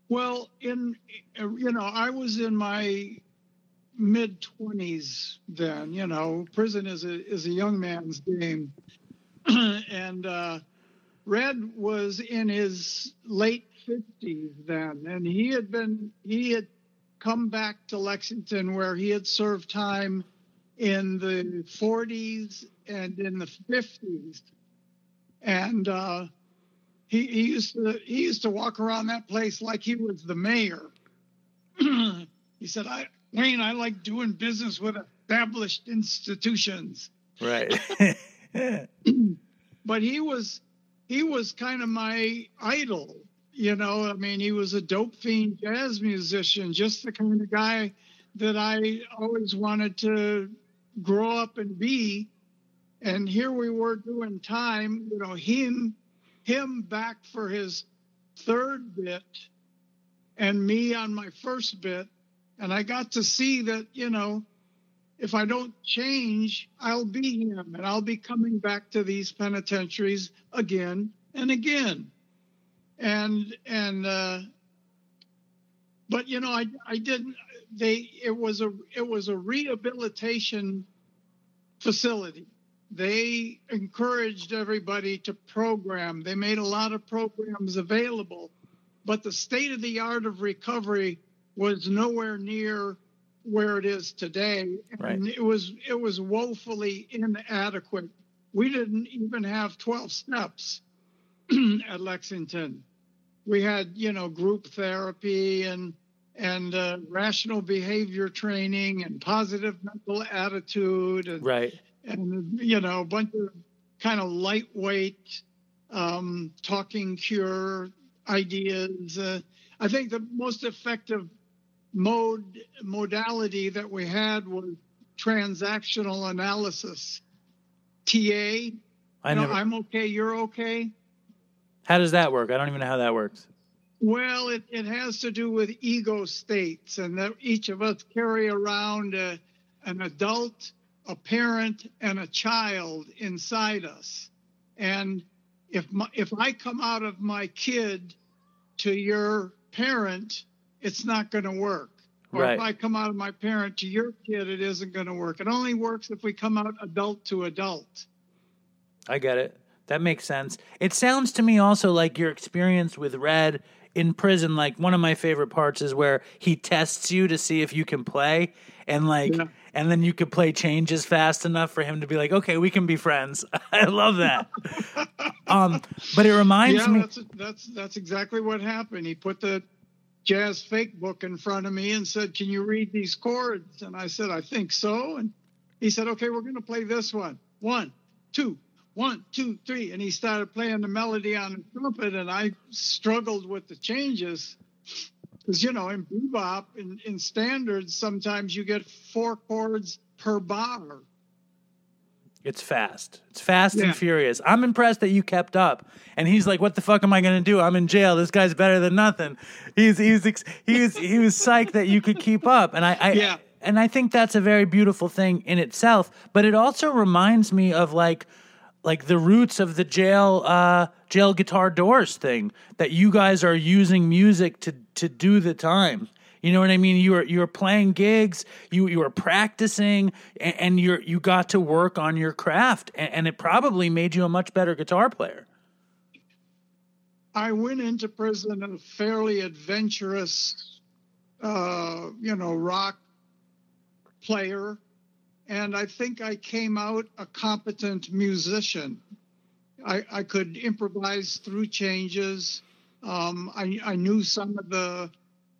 Well, in you know, I was in my mid twenties then. You know, prison is a is a young man's game, and uh, Red was in his late fifties then, and he had been he had come back to Lexington where he had served time in the 40s and in the 50s, and uh, he, he used to he used to walk around that place like he was the mayor. he said, "I Wayne, I like doing business with established institutions." Right. but he was he was kind of my idol you know i mean he was a dope fiend jazz musician just the kind of guy that i always wanted to grow up and be and here we were doing time you know him him back for his third bit and me on my first bit and i got to see that you know if I don't change, I'll be him and I'll be coming back to these penitentiaries again and again. And, and, uh, but you know, I, I didn't, they, it was a, it was a rehabilitation facility. They encouraged everybody to program. They made a lot of programs available, but the state of the art of recovery was nowhere near where it is today and Right. it was it was woefully inadequate we didn't even have 12 steps at lexington we had you know group therapy and and uh, rational behavior training and positive mental attitude and right. and you know a bunch of kind of lightweight um, talking cure ideas. Uh, I think the most effective mode modality that we had was transactional analysis. TA. I know. I'm okay. You're okay. how does that work? I don't even know how that works. Well, it, it has to do with ego states, and that each of us carry around a, an adult, a parent, and a child inside us. And if my, if I come out of my kid to your parent, it's not going to work. Or if I come out of my parent to your kid, it isn't going to work. It only works if we come out adult to adult. I get it. That makes sense. It sounds to me also like your experience with Red in prison. Like one of my favorite parts is where he tests you to see if you can play, and like, Yeah. and then you could play changes fast enough for him to be like, okay, we can be friends. I love that. um, but it reminds yeah, me. that's that's that's exactly what happened. He put the jazz fake book in front of me and said, "Can you read these chords?" And I said, "I think so." And he said, "Okay, we're going to play this one. One, two, one, two, three." And he started playing the melody on the trumpet, and I struggled with the changes because you know in bebop in, in standards sometimes you get four chords per bar. It's fast. It's fast Yeah. and furious. I'm impressed that you kept up. And he's like, "What the fuck am I going to do? I'm in jail. This guy's better than nothing." He's he's ex- he was he was psyched that you could keep up. And I, I Yeah. and I think that's a very beautiful thing in itself. But it also reminds me of like like the roots of the jail uh jail guitar doors thing that you guys are using music to to do the time you know what i mean you were you were playing gigs you you were practicing and, and you're you got to work on your craft and, and it probably made you a much better guitar player I went into prison a fairly adventurous, uh, you know, rock player, and I think I came out a competent musician. I, I could improvise through changes. Um, I, I knew some of the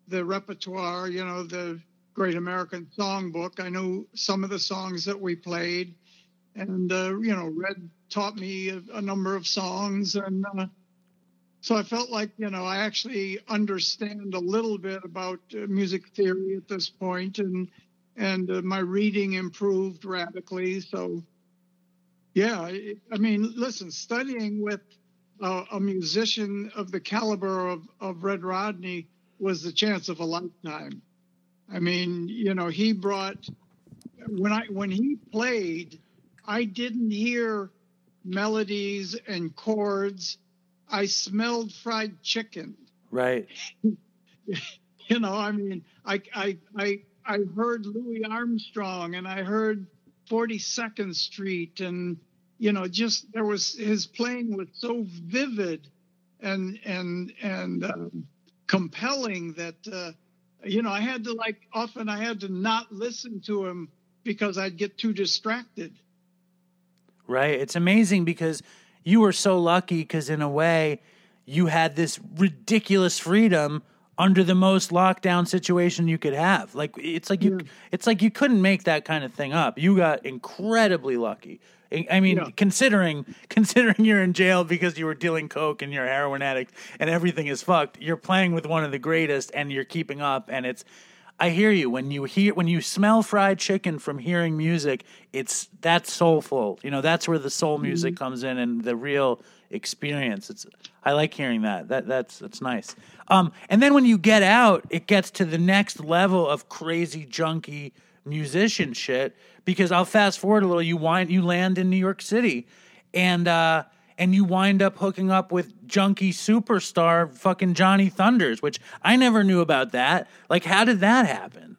the repertoire, you know, the Great American Songbook. I knew some of the songs that we played, and uh, you know, Red taught me a, a number of songs, and uh, so I felt like, you know, I actually understand a little bit about uh, music theory at this point, and and uh, my reading improved radically. So, yeah, I, mean, listen, studying with uh, a musician of the caliber of, of Red Rodney was the chance of a lifetime. I mean, you know, he brought when I when he played, I didn't hear melodies and chords. I smelled fried chicken. right You know, I mean, I I I I heard Louis Armstrong and I heard 42nd Street and you know, just there was his playing was so vivid and and and um, compelling that uh, you know I had to like often I had to not listen to him because I'd get too distracted. Right. It's amazing because you were so lucky because in a way you had this ridiculous freedom under the most lockdown situation you could have. Like it's like you it's like you couldn't make that kind of thing up. You got incredibly lucky. I I mean, Yeah. considering considering you're in jail because you were dealing coke and you're a heroin addict and everything is fucked, you're playing with one of the greatest and you're keeping up and it's I hear you when you hear when you smell fried chicken from hearing music. It's that's soulful. You know that's where the soul music comes in and the real experience. It's I like hearing that. That that's that's nice. Um, and then when you get out, it gets to the next level of crazy junky musician shit. Because I'll fast forward a little. You wind you land in New York City, and uh, and you wind up hooking up with junkie superstar fucking Johnny Thunders, which I never knew about that. Like, how did that happen?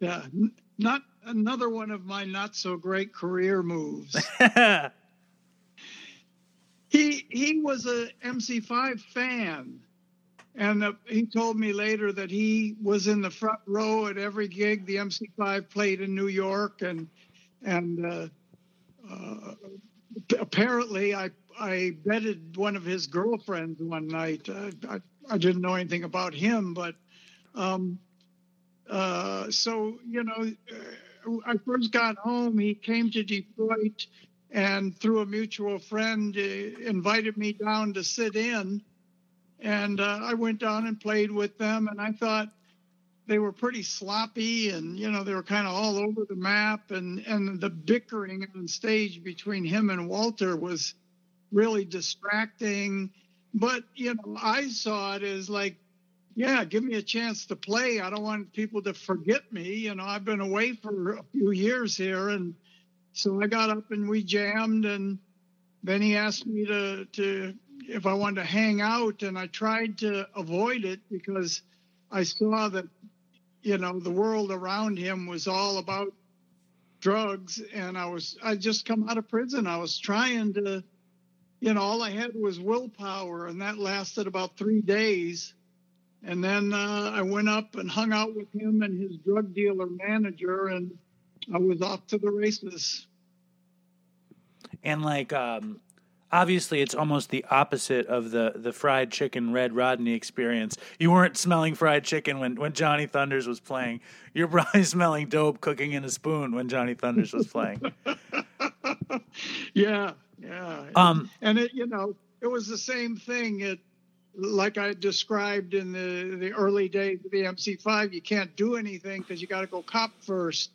Yeah, n- not another one of my not so great career moves. he he was a MC5 fan, and uh, he told me later that he was in the front row at every gig the MC5 played in New York, and and uh, uh, apparently I I betted one of his girlfriends one night. I I didn't know anything about him, but. Um, uh, so you know, uh, I first got home. He came to Detroit, and through a mutual friend, uh, invited me down to sit in. And uh, I went down and played with them, and I thought they were pretty sloppy, and you know they were kind of all over the map, and and the bickering on stage between him and Walter was really distracting. But you know, I saw it as like yeah, give me a chance to play. I don't want people to forget me. You know, I've been away for a few years here, and so I got up and we jammed, and then he asked me to to if I wanted to hang out, and I tried to avoid it because I saw that you know the world around him was all about drugs, and I was I just come out of prison. I was trying to, you know, all I had was willpower, and that lasted about three days. And then uh, I went up and hung out with him and his drug dealer manager, and I was off to the races. and like um obviously it's almost the opposite of the the fried chicken red rodney experience you weren't smelling fried chicken when when johnny thunders was playing you're probably smelling dope cooking in a spoon when johnny thunders was playing yeah, yeah. um and it, you know, it was the same thing. It, like I described in the the early days of the MC5, you can't do anything because you got to go cop first.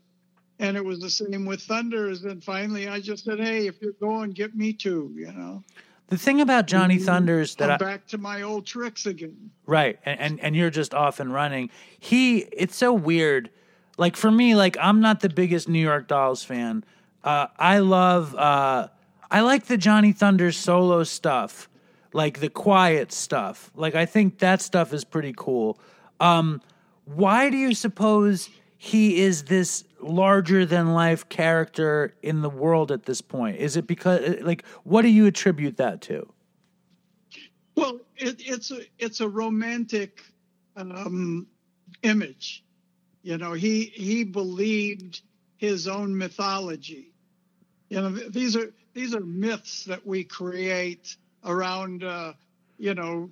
And it was the same with Thunders. And finally, I just said, "Hey, if you're going, get me too." You know. The thing about Johnny Thunders that I'm back to my old tricks again. Right. And, and and you're just off and running. He it's so weird. Like for me, like I'm not the biggest New York Dolls fan. Uh I love uh I like the Johnny Thunders solo stuff. Like the quiet stuff. Like I think that stuff is pretty cool. Um why do you suppose he is this larger than life character in the world at this point? Is it because like what do you attribute that to? Well, it, it's a it's a romantic um, image. You know, he he believed his own mythology. You know, these are these are myths that we create around uh, you know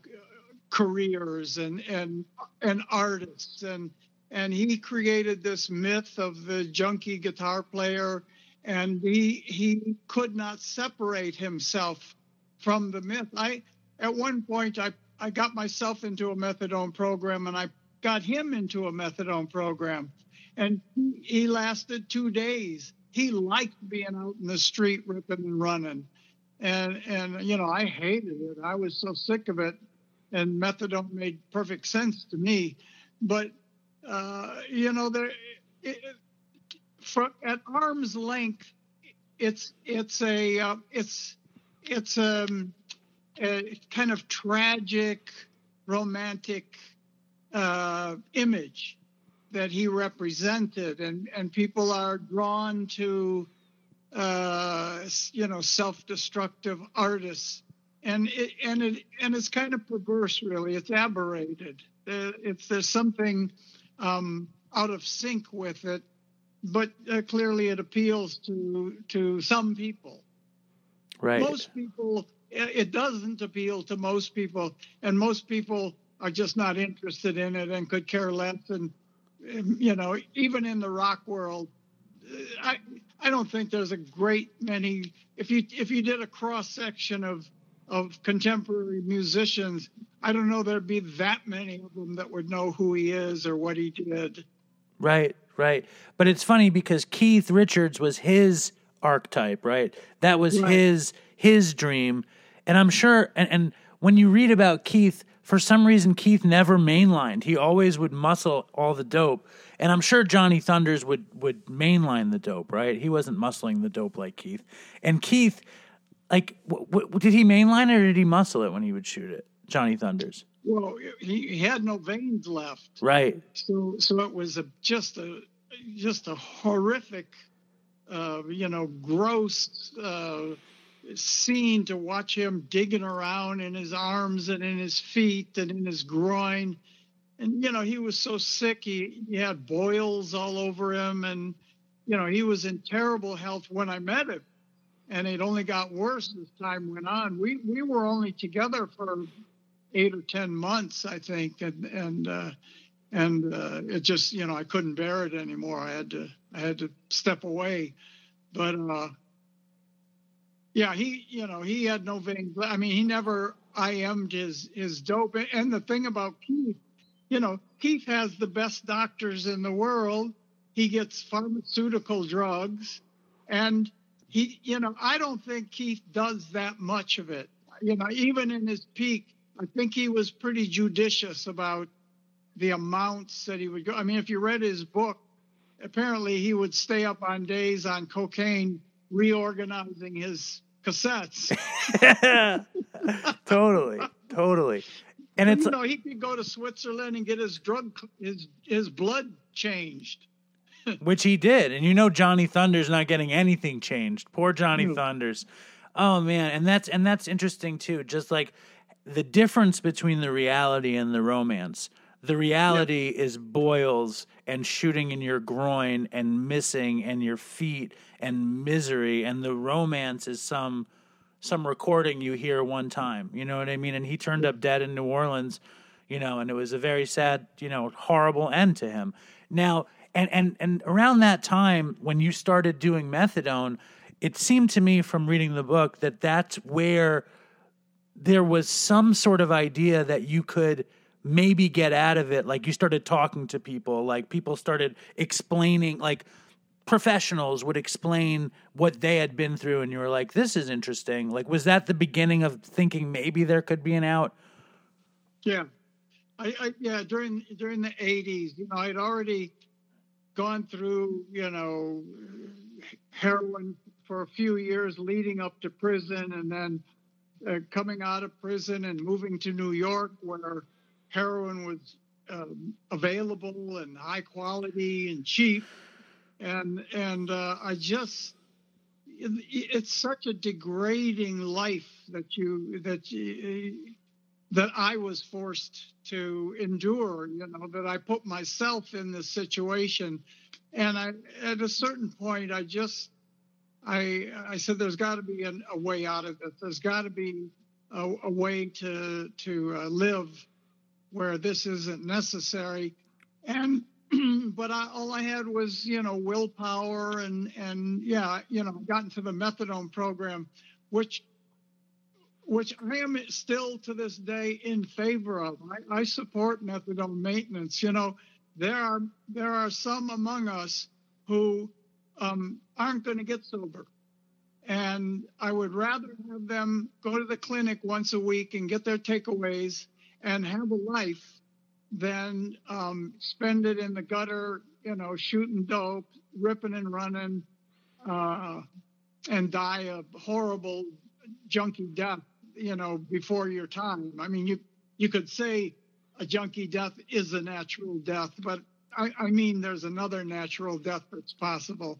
careers and and and artists and and he created this myth of the junkie guitar player and he he could not separate himself from the myth. I at one point i i got myself into a methadone program and i got him into a methadone program. And he, lasted two days. He liked being out in the street ripping and running. And and you know i hated it. I was so sick of it and methadone made perfect sense to me. But uh, you know, there at arm's length, it's it's a uh, it's it's um, a kind of tragic, romantic uh, image that he represented, and and people are drawn to uh, you know self-destructive artists, and it, and it and it's kind of perverse, really. It's aberrated. Uh, it's there's something um, out of sync with it, but uh, clearly it appeals to to some people. Right. Most people, it doesn't appeal to most people, and most people are just not interested in it and could care less. And you know, even in the rock world, I I don't think there's a great many. If you if you did a cross section of of contemporary musicians, I don't know there'd be that many of them that would know who he is or what he did. Right, right. But it's funny because Keith Richards was his archetype, right? That was Right. his his dream. And I'm sure and, and when you read about Keith, for some reason Keith never mainlined. He always would muscle all the dope. And I'm sure Johnny Thunders would would mainline the dope, right? He wasn't muscling the dope like Keith. And Keith like w- w- did he mainline it or did he muscle it when he would shoot it? Johnny Thunders. Well, he, he had no veins left, Right. so so it was a just a just a horrific, uh, you know, gross uh, scene to watch him digging around in his arms and in his feet and in his groin. And, you know, he was so sick. He, he had boils all over him. And, you know, he was in terrible health when I met him. And it only got worse as time went on. We, we were only together for eight or 10 months, I think. And, and, uh, and uh, it just, you know, I couldn't bear it anymore. I had to, I had to step away. But, uh, yeah, he, you know, he had no veins. I mean, he never IM'd his his dope. And the thing about Keith, you know, Keith has the best doctors in the world. He gets pharmaceutical drugs, and he, you know, I don't think Keith does that much of it. You know, even in his peak, I think he was pretty judicious about the amounts that he would go. I mean, if you read his book, apparently he would stay up on days on cocaine reorganizing his cassettes. totally, totally. And it's you know, he could go to Switzerland and get his drug, his his blood changed. which he did, and you know Johnny Thunder's not getting anything changed. Poor Johnny Thunders. Oh man, and that's and that's interesting too. Just like the difference between the reality and the romance. The reality is boils and shooting in your groin and missing and your feet and misery, and the romance is some some recording you hear one time. You know what I mean? And he turned up dead in New Orleans, you know, and it was a very sad, you know, horrible end to him. Now, and and and around that time when you started doing methadone, it seemed to me from reading the book that that's where there was some sort of idea that you could maybe get out of it. Like you started talking to people. Like people started explaining like professionals would explain what they had been through and you were like this is interesting. Like was that the beginning of thinking maybe there could be an out? Yeah. I, I yeah during during the 80s you know i'd already gone through you know heroin for a few years leading up to prison and then uh, coming out of prison and moving to new york where heroin was um, available and high quality and cheap and and uh, I just it's such a degrading life that you that you, that I was forced to endure. You know that I put myself in this situation, and I at a certain point I just I I said there's got to be an, a way out of this. There's got to be a, a, way to to uh, live where this isn't necessary, and but I, all I had was, you know, willpower and and yeah, you know, got into the methadone program, which which I am still to this day in favor of. I, I support methadone maintenance. You know, there are there are some among us who um, aren't going to get sober, and I would rather have them go to the clinic once a week and get their takeaways and have a life than um, spend it in the gutter, you know, shooting dope, ripping and running, uh, and die a horrible junkie death, you know, before your time. I mean, you you could say a junkie death is a natural death, but I, I mean, there's another natural death that's possible.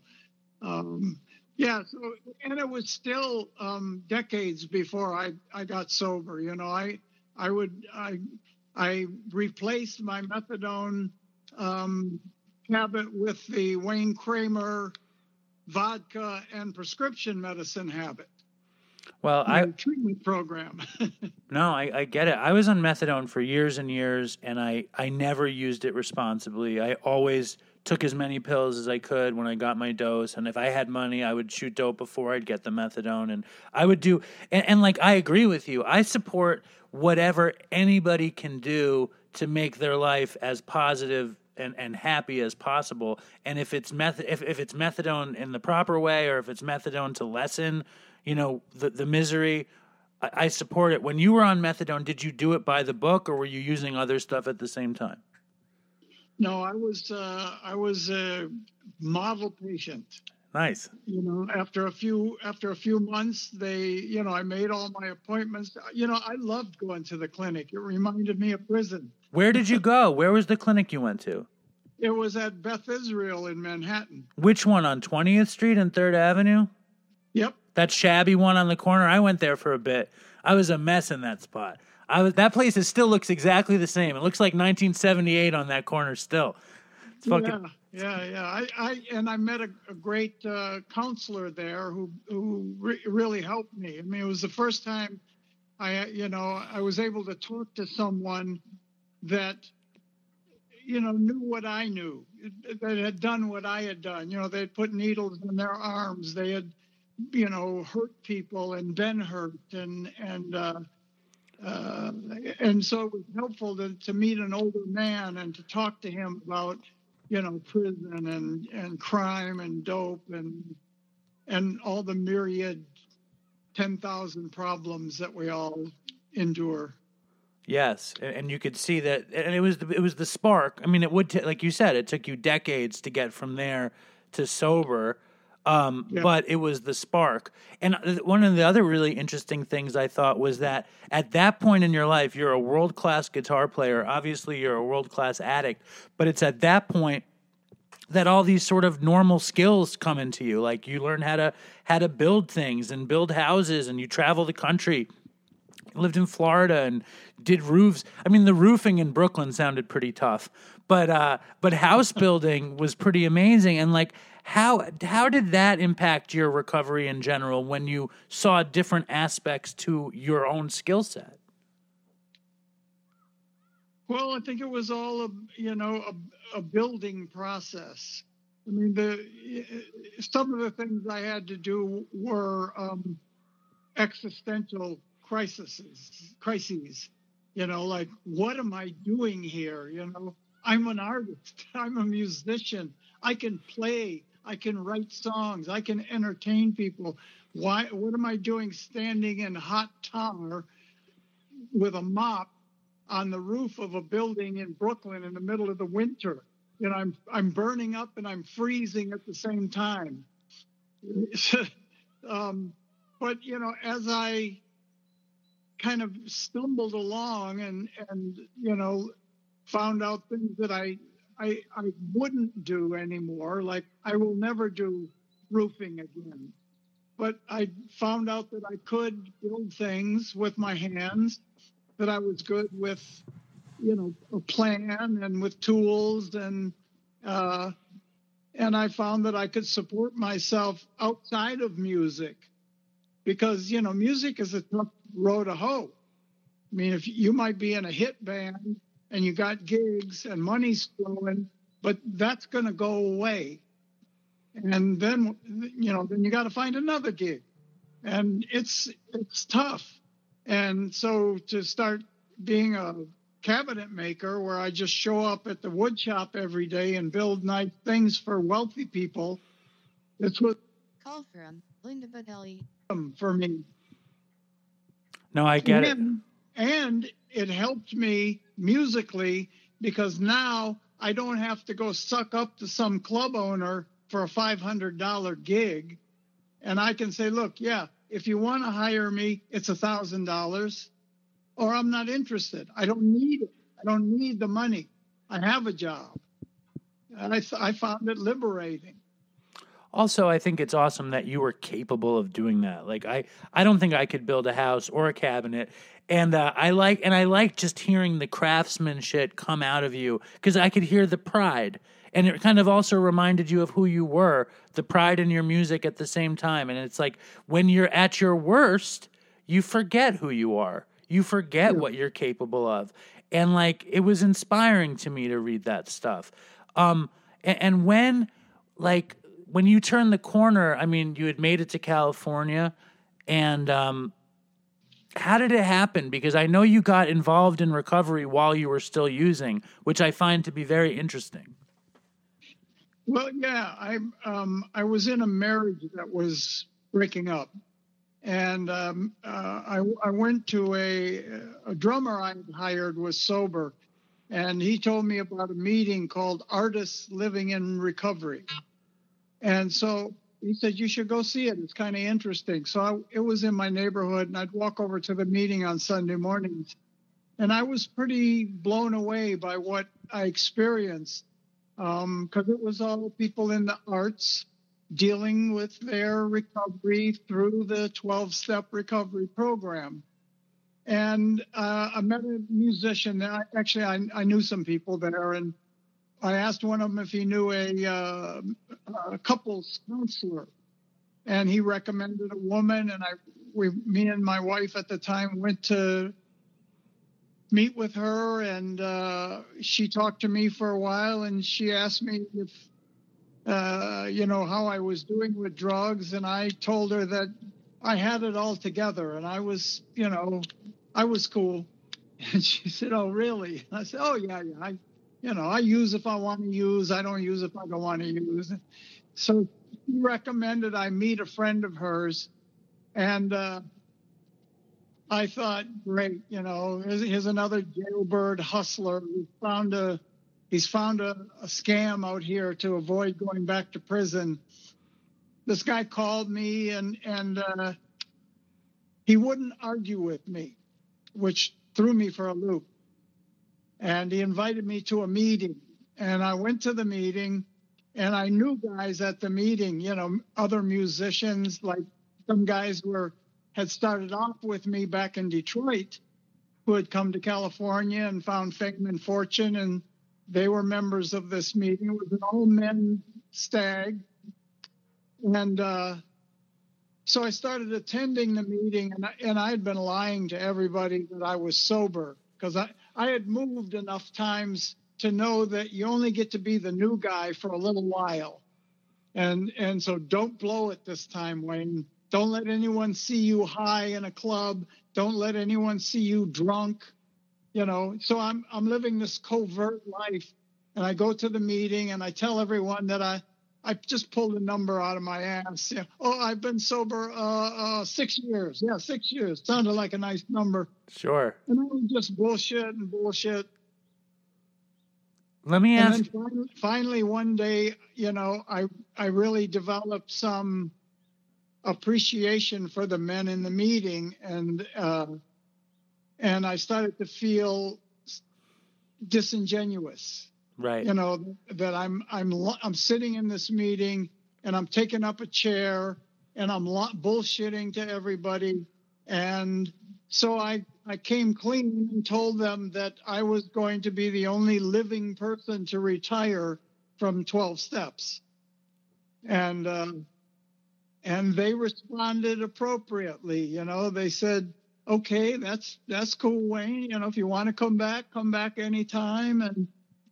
Um, yeah, so and it was still um, decades before I I got sober. You know, I I would I I replaced my methadone um, habit with the Wayne Kramer vodka and prescription medicine habit. Well, I treatment program. no, I, I get it. I was on methadone for years and years, and I I never used it responsibly. I always took as many pills as I could when I got my dose, and if I had money, I would shoot dope before I'd get the methadone, and I would do. And, and like I agree with you. I support whatever anybody can do to make their life as positive and, and happy as possible. And if it's meth if, if it's methadone in the proper way or if it's methadone to lessen, you know, the, the misery, I, I support it. When you were on methadone, did you do it by the book or were you using other stuff at the same time? No, I was uh, I was a model patient. Nice. You know, after a few after a few months, they, you know, I made all my appointments. You know, I loved going to the clinic. It reminded me of prison. Where did you go? Where was the clinic you went to? It was at Beth Israel in Manhattan. Which one on 20th Street and 3rd Avenue? Yep. That shabby one on the corner. I went there for a bit. I was a mess in that spot. I was that place is still looks exactly the same. It looks like 1978 on that corner still. It's fucking yeah. Yeah, yeah. I, I and I met a, a great uh, counselor there who who re- really helped me. I mean, it was the first time I, you know, I was able to talk to someone that, you know, knew what I knew, that had done what I had done. You know, they had put needles in their arms. They had, you know, hurt people and been hurt, and and uh, uh, and so it was helpful to to meet an older man and to talk to him about you know, prison and, and crime and dope and and all the myriad 10,000 problems that we all endure. Yes, and you could see that, and it was the, it was the spark. I mean, it would, t- like you said, it took you decades to get from there to sober, um, yeah. But it was the spark. And uh, one of the other really interesting things I thought was that at that point in your life, you're a world class guitar player. Obviously, you're a world class addict. But it's at that point that all these sort of normal skills come into you like you learn how to how to build things and build houses and you travel the country lived in Florida and did roofs. I mean, the roofing in Brooklyn sounded pretty tough, but uh, but house building was pretty amazing. And like, how how did that impact your recovery in general when you saw different aspects to your own skill set? Well, I think it was all a you know a, a building process. I mean, the some of the things I had to do were um, existential crises, crises. You know, like what am I doing here? You know, I'm an artist. I'm a musician. I can play. I can write songs. I can entertain people. Why? What am I doing standing in hot tar with a mop on the roof of a building in Brooklyn in the middle of the winter? You know, I'm I'm burning up and I'm freezing at the same time. um, but you know, as I kind of stumbled along and and you know found out things that I I I wouldn't do anymore. Like I will never do roofing again. But I found out that I could build things with my hands, that I was good with, you know, a plan and with tools and uh, and I found that I could support myself outside of music because you know music is a tough road to hoe. I mean, if you might be in a hit band and you got gigs and money's flowing, but that's going to go away. And then, you know, then you got to find another gig. And it's, it's tough. And so to start being a cabinet maker where I just show up at the wood shop every day and build nice things for wealthy people, it's what Call from Linda Badelli. Um, for me. No, I get it. and, and it helped me musically because now I don't have to go suck up to some club owner for a $500 gig. And I can say, look, yeah, if you want to hire me, it's a thousand dollars or I'm not interested. I don't need it. I don't need the money. I have a job. And I, I found it liberating. Also, I think it's awesome that you were capable of doing that. Like I, I don't think I could build a house or a cabinet, and uh, I like and I like just hearing the craftsmanship come out of you because I could hear the pride, and it kind of also reminded you of who you were, the pride in your music at the same time. And it's like when you're at your worst, you forget who you are, you forget what you're capable of, and like it was inspiring to me to read that stuff. Um, and, and when like when you turned the corner, I mean, you had made it to California, and um, how did it happen? Because I know you got involved in recovery while you were still using, which I find to be very interesting. Well, yeah, I um, I was in a marriage that was breaking up, and um, uh, I I went to a a drummer I hired was sober, and he told me about a meeting called Artists Living in Recovery, and so he said you should go see it. It's kind of interesting. So I, it was in my neighborhood, and I'd walk over to the meeting on Sunday mornings, and I was pretty blown away by what I experienced because um, it was all people in the arts dealing with their recovery through the 12 step recovery program. And uh, I met a musician. Actually, I, I, knew some people there, and I asked one of them if he knew a, uh, a couples counselor, and he recommended a woman. And I, we, me and my wife at the time, went to meet with her and uh, she talked to me for a while and she asked me if uh, you know how i was doing with drugs and i told her that i had it all together and i was you know i was cool and she said oh really and i said oh yeah yeah i you know i use if i want to use i don't use if i don't want to use so she recommended i meet a friend of hers and uh, I thought, great, you know, here's, here's another jailbird hustler who found a he's found a, a, scam out here to avoid going back to prison. This guy called me and and uh, he wouldn't argue with me, which threw me for a loop. And he invited me to a meeting, and I went to the meeting, and I knew guys at the meeting, you know, other musicians, like some guys were had started off with me back in Detroit, who had come to California and found fame and fortune, and they were members of this meeting. It was an all men stag, and uh, so I started attending the meeting, and I, and I had been lying to everybody that I was sober because I I had moved enough times to know that you only get to be the new guy for a little while. And and so don't blow it this time, Wayne. Don't let anyone see you high in a club. Don't let anyone see you drunk. You know, so I'm I'm living this covert life and I go to the meeting and I tell everyone that I I just pulled a number out of my ass. Yeah. Oh, I've been sober uh, uh, six years. Yeah, six years. Sounded like a nice number. Sure. And I was just bullshit and bullshit. Let me And ask. then finally, finally, one day, you know, I I really developed some appreciation for the men in the meeting, and uh, and I started to feel disingenuous. Right. You know that I'm I'm I'm sitting in this meeting and I'm taking up a chair and I'm bullshitting to everybody, and so I I came clean and told them that I was going to be the only living person to retire from 12 steps, and um, and they responded appropriately. You know, they said, "Okay, that's that's cool, Wayne. You know, if you want to come back, come back anytime." And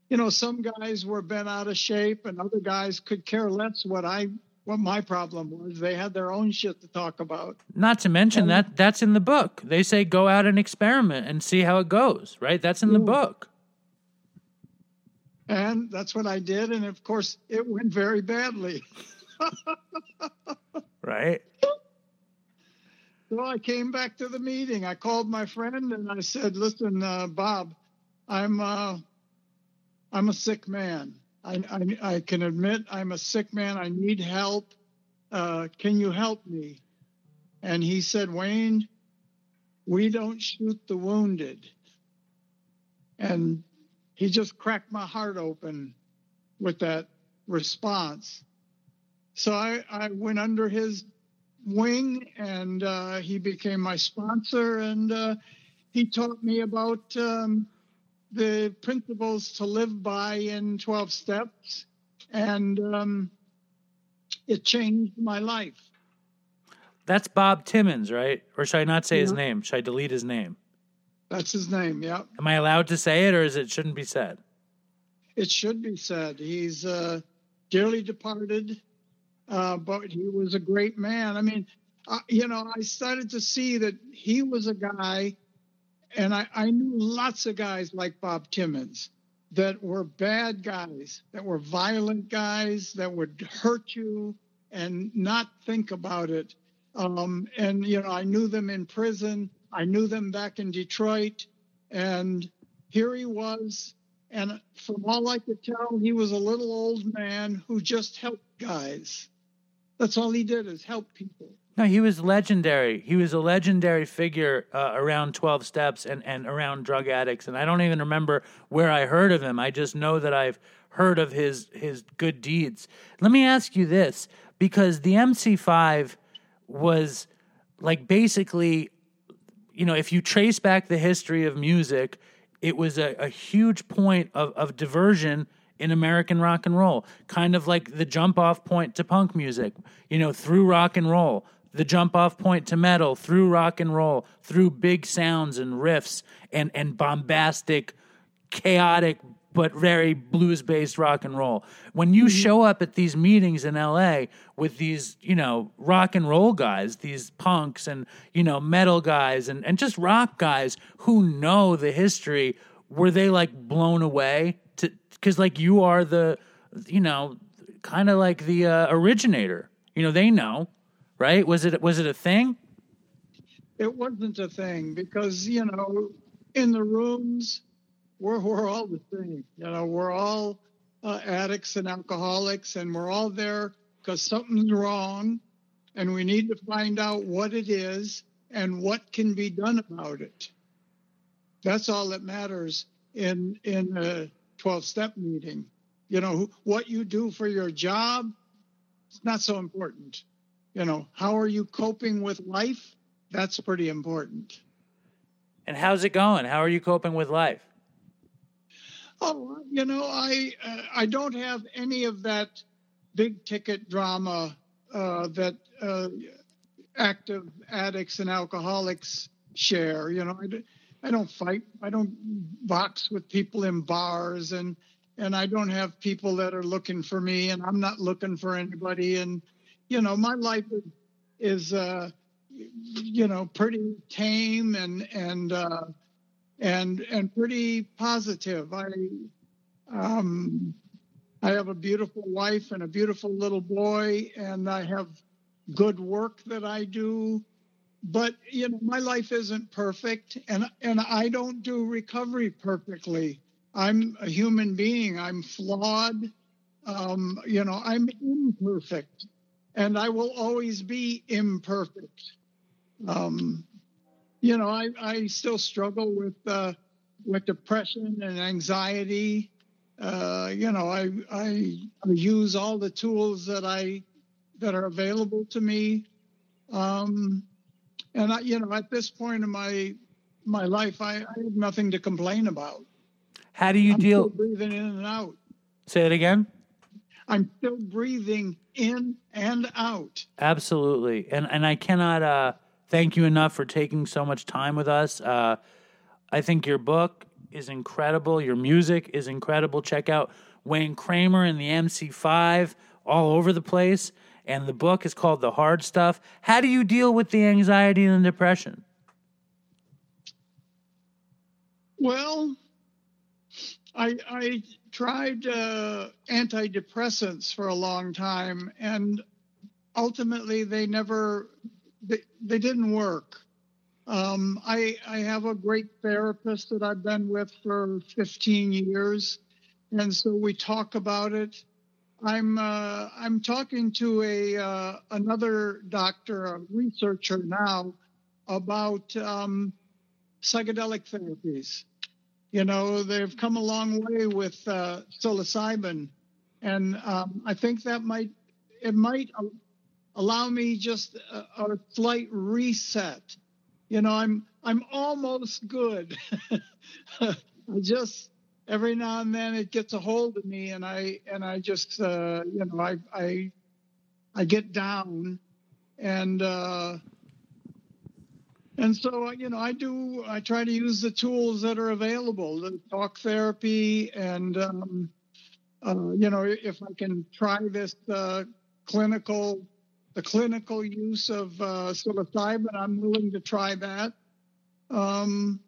you know, some guys were bent out of shape, and other guys could care less what I what my problem was. They had their own shit to talk about. Not to mention that that's in the book. They say go out and experiment and see how it goes. Right. That's in the book. And that's what I did. And of course, it went very badly. Right. So I came back to the meeting. I called my friend and I said, "Listen, uh, Bob, I'm uh, I'm a sick man. I, I I can admit I'm a sick man. I need help. Uh, can you help me?" And he said, "Wayne, we don't shoot the wounded." And he just cracked my heart open with that response. So I, I went under his wing and uh, he became my sponsor and uh, he taught me about um, the principles to live by in 12 steps and um, it changed my life That's Bob Timmons, right? Or should I not say his name? Should I delete his name? that's his name yeah Am I allowed to say it, or is it shouldn't be said? it should be said he's uh, dearly departed uh, but he was a great man i mean uh, you know i started to see that he was a guy and I, I knew lots of guys like bob timmons that were bad guys that were violent guys that would hurt you and not think about it um, and you know i knew them in prison i knew them back in detroit and here he was and from all I could tell, he was a little old man who just helped guys. That's all he did is help people. No, he was legendary. He was a legendary figure uh, around 12 steps and, and around drug addicts. And I don't even remember where I heard of him. I just know that I've heard of his, his good deeds. Let me ask you this because the MC5 was like basically, you know, if you trace back the history of music, it was a, a huge point of, of diversion in American rock and roll, kind of like the jump off point to punk music, you know, through rock and roll, the jump off point to metal, through rock and roll, through big sounds and riffs and, and bombastic, chaotic, but very blues based rock and roll. When you show up at these meetings in LA with these, you know, rock and roll guys, these punks and, you know, metal guys and, and just rock guys who know the history, were they like blown away to because like you are the you know kind of like the uh, originator. You know they know right was it was it a thing It wasn't a thing because, you know, in the rooms, we're, we're all the same. You know, we're all uh, addicts and alcoholics, and we're all there because something's wrong, and we need to find out what it is and what can be done about it. That's all that matters in in a 12 step meeting. You know, what you do for your job, it's not so important. You know, how are you coping with life? That's pretty important. and how's it going how are you coping with life Oh, you know, I uh, I don't have any of that big ticket drama uh, that uh, active addicts and alcoholics share. You know, I, I don't fight. I don't box with people in bars, and and I don't have people that are looking for me, and I'm not looking for anybody. And you know, my life is, uh, you know pretty tame and and uh, and and pretty positive. I um, I have a beautiful wife and a beautiful little boy, and I have good work that I do. But you know, my life isn't perfect, and and I don't do recovery perfectly. I'm a human being. I'm flawed. Um, you know, I'm imperfect, and I will always be imperfect. Um, you know, I, I still struggle with uh, with depression and anxiety. Uh, you know, I, I I use all the tools that I that are available to me. Um, and I, you know, at this point in my my life, I, I have nothing to complain about. How do you I'm deal? breathing in and out. Say it again. I'm still breathing in and out. Absolutely, and and I cannot uh, thank you enough for taking so much time with us. Uh, I think your book is incredible. Your music is incredible. Check out Wayne Kramer and the MC5 all over the place. And the book is called The Hard Stuff. How do you deal with the anxiety and the depression? Well, I I tried uh, antidepressants for a long time, and ultimately they never they, they didn't work. Um, I I have a great therapist that I've been with for 15 years, and so we talk about it. I'm uh, I'm talking to a uh, another doctor, a researcher now, about um, psychedelic therapies. You know, they've come a long way with uh, psilocybin, and um, I think that might it might allow me just a, a slight reset. You know, I'm I'm almost good. I just every now and then it gets a hold of me, and I and I just uh, you know I I I get down, and uh, and so you know I do I try to use the tools that are available, the talk therapy, and um, uh, you know if I can try this uh, clinical the clinical use of uh, psilocybin, I'm willing to try that. Um,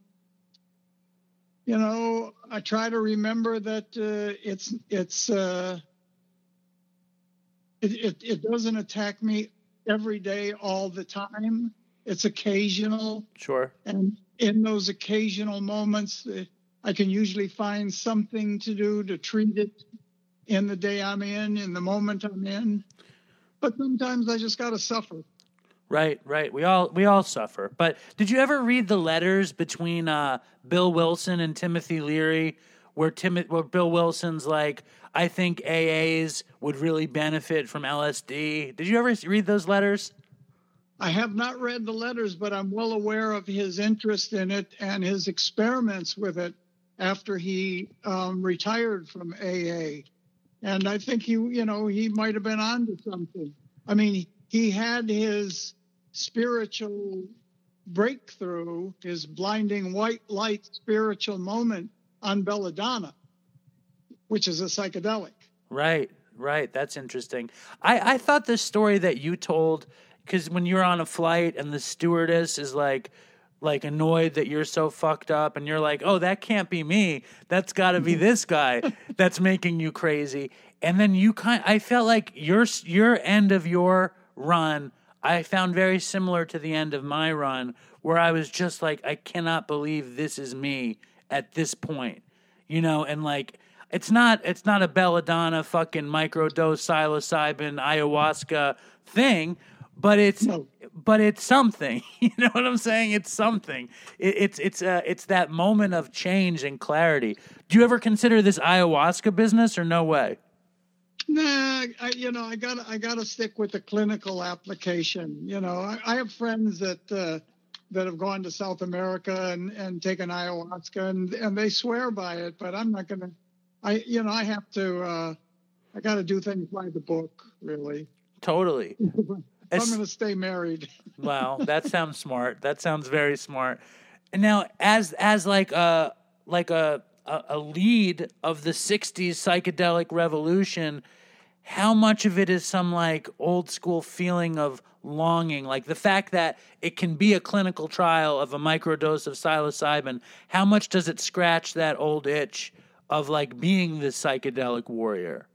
you know, I try to remember that uh, it's it's uh, it, it it doesn't attack me every day all the time. It's occasional, Sure. and in those occasional moments, I can usually find something to do to treat it in the day I'm in, in the moment I'm in. But sometimes I just got to suffer. Right, right. We all we all suffer. But did you ever read the letters between uh, Bill Wilson and Timothy Leary, where Tim where Bill Wilson's like, I think AAs would really benefit from LSD. Did you ever read those letters? I have not read the letters, but I'm well aware of his interest in it and his experiments with it after he um, retired from AA. And I think he, you know, he might have been onto something. I mean, he had his spiritual breakthrough, his blinding white light spiritual moment on Belladonna, which is a psychedelic. Right, right. That's interesting. I, I thought the story that you told, because when you're on a flight and the stewardess is like, like annoyed that you're so fucked up, and you're like, oh, that can't be me. That's got to be mm-hmm. this guy that's making you crazy. And then you kind, I felt like your your end of your run, I found very similar to the end of my run, where I was just like, I cannot believe this is me at this point you know, and like it's not it's not a belladonna fucking microdose psilocybin ayahuasca thing, but it's No. but it's something. You know what I'm saying? It's something. It, it's it's uh, it's that moment of change and clarity. Do you ever consider this ayahuasca business or no way? Nah, I, you know, I got I got to stick with the clinical application. You know, I, I have friends that uh, that have gone to South America and, and taken ayahuasca, and and they swear by it. But I'm not gonna. I you know I have to. Uh, I got to do things by the book, really. Totally. I'm going to stay married. Wow, that sounds smart. That sounds very smart. And now, as as like a like a a, a lead of the '60s psychedelic revolution, how much of it is some like old school feeling of longing, like the fact that it can be a clinical trial of a microdose of psilocybin? How much does it scratch that old itch of like being the psychedelic warrior?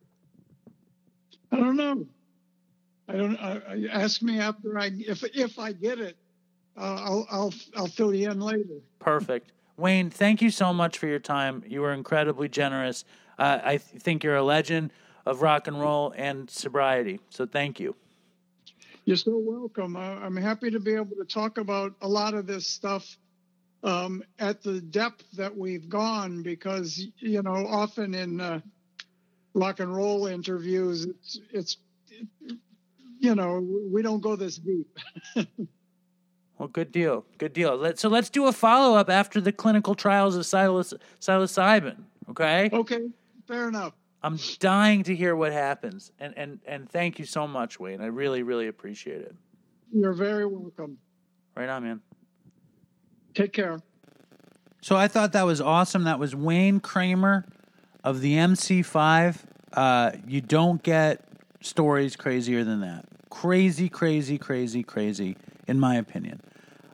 I don't know. I don't. Uh, ask me after I if if I get it. Uh, I'll I'll I'll fill you in later. Perfect. Wayne, thank you so much for your time. You were incredibly generous. Uh, I th- think you're a legend of rock and roll and sobriety. So thank you. You're so welcome. I, I'm happy to be able to talk about a lot of this stuff um, at the depth that we've gone because you know often in uh, rock and roll interviews it's it's you know we don't go this deep. Well, good deal. Good deal. Let, so let's do a follow up after the clinical trials of psiloc- psilocybin. Okay. okay, fair enough. I'm dying to hear what happens, and and and thank you so much, Wayne. I really really appreciate it. You're very welcome. Right on, man. Take care. So I thought that was awesome. That was Wayne Kramer of the MC5. Uh, you don't get stories crazier than that. Crazy, crazy, crazy, crazy, in my opinion.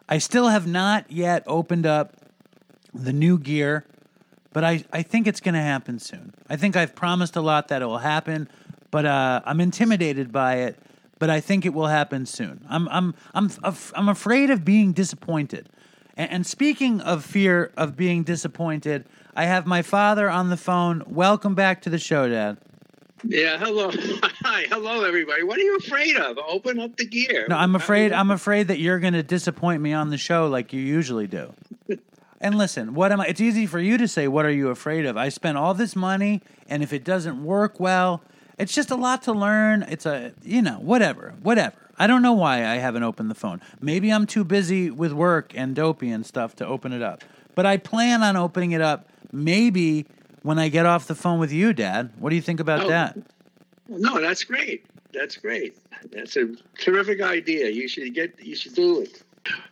I still have not yet opened up the new gear, but I, I think it's going to happen soon. I think I've promised a lot that it will happen, but uh, I'm intimidated by it. But I think it will happen soon. I'm I'm I'm I'm afraid of being disappointed. And, and speaking of fear of being disappointed, I have my father on the phone. Welcome back to the show, Dad. Yeah, hello. Hi, hello everybody. What are you afraid of? Open up the gear. No, I'm afraid I'm afraid that you're going to disappoint me on the show like you usually do. And listen, what am I? It's easy for you to say, "What are you afraid of?" I spent all this money, and if it doesn't work well, it's just a lot to learn. It's a, you know, whatever, whatever. I don't know why I haven't opened the phone. Maybe I'm too busy with work and dopey and stuff to open it up. But I plan on opening it up maybe when I get off the phone with you, Dad. What do you think about Oh. that? No, that's great. That's great. That's a terrific idea. You should get. You should do it.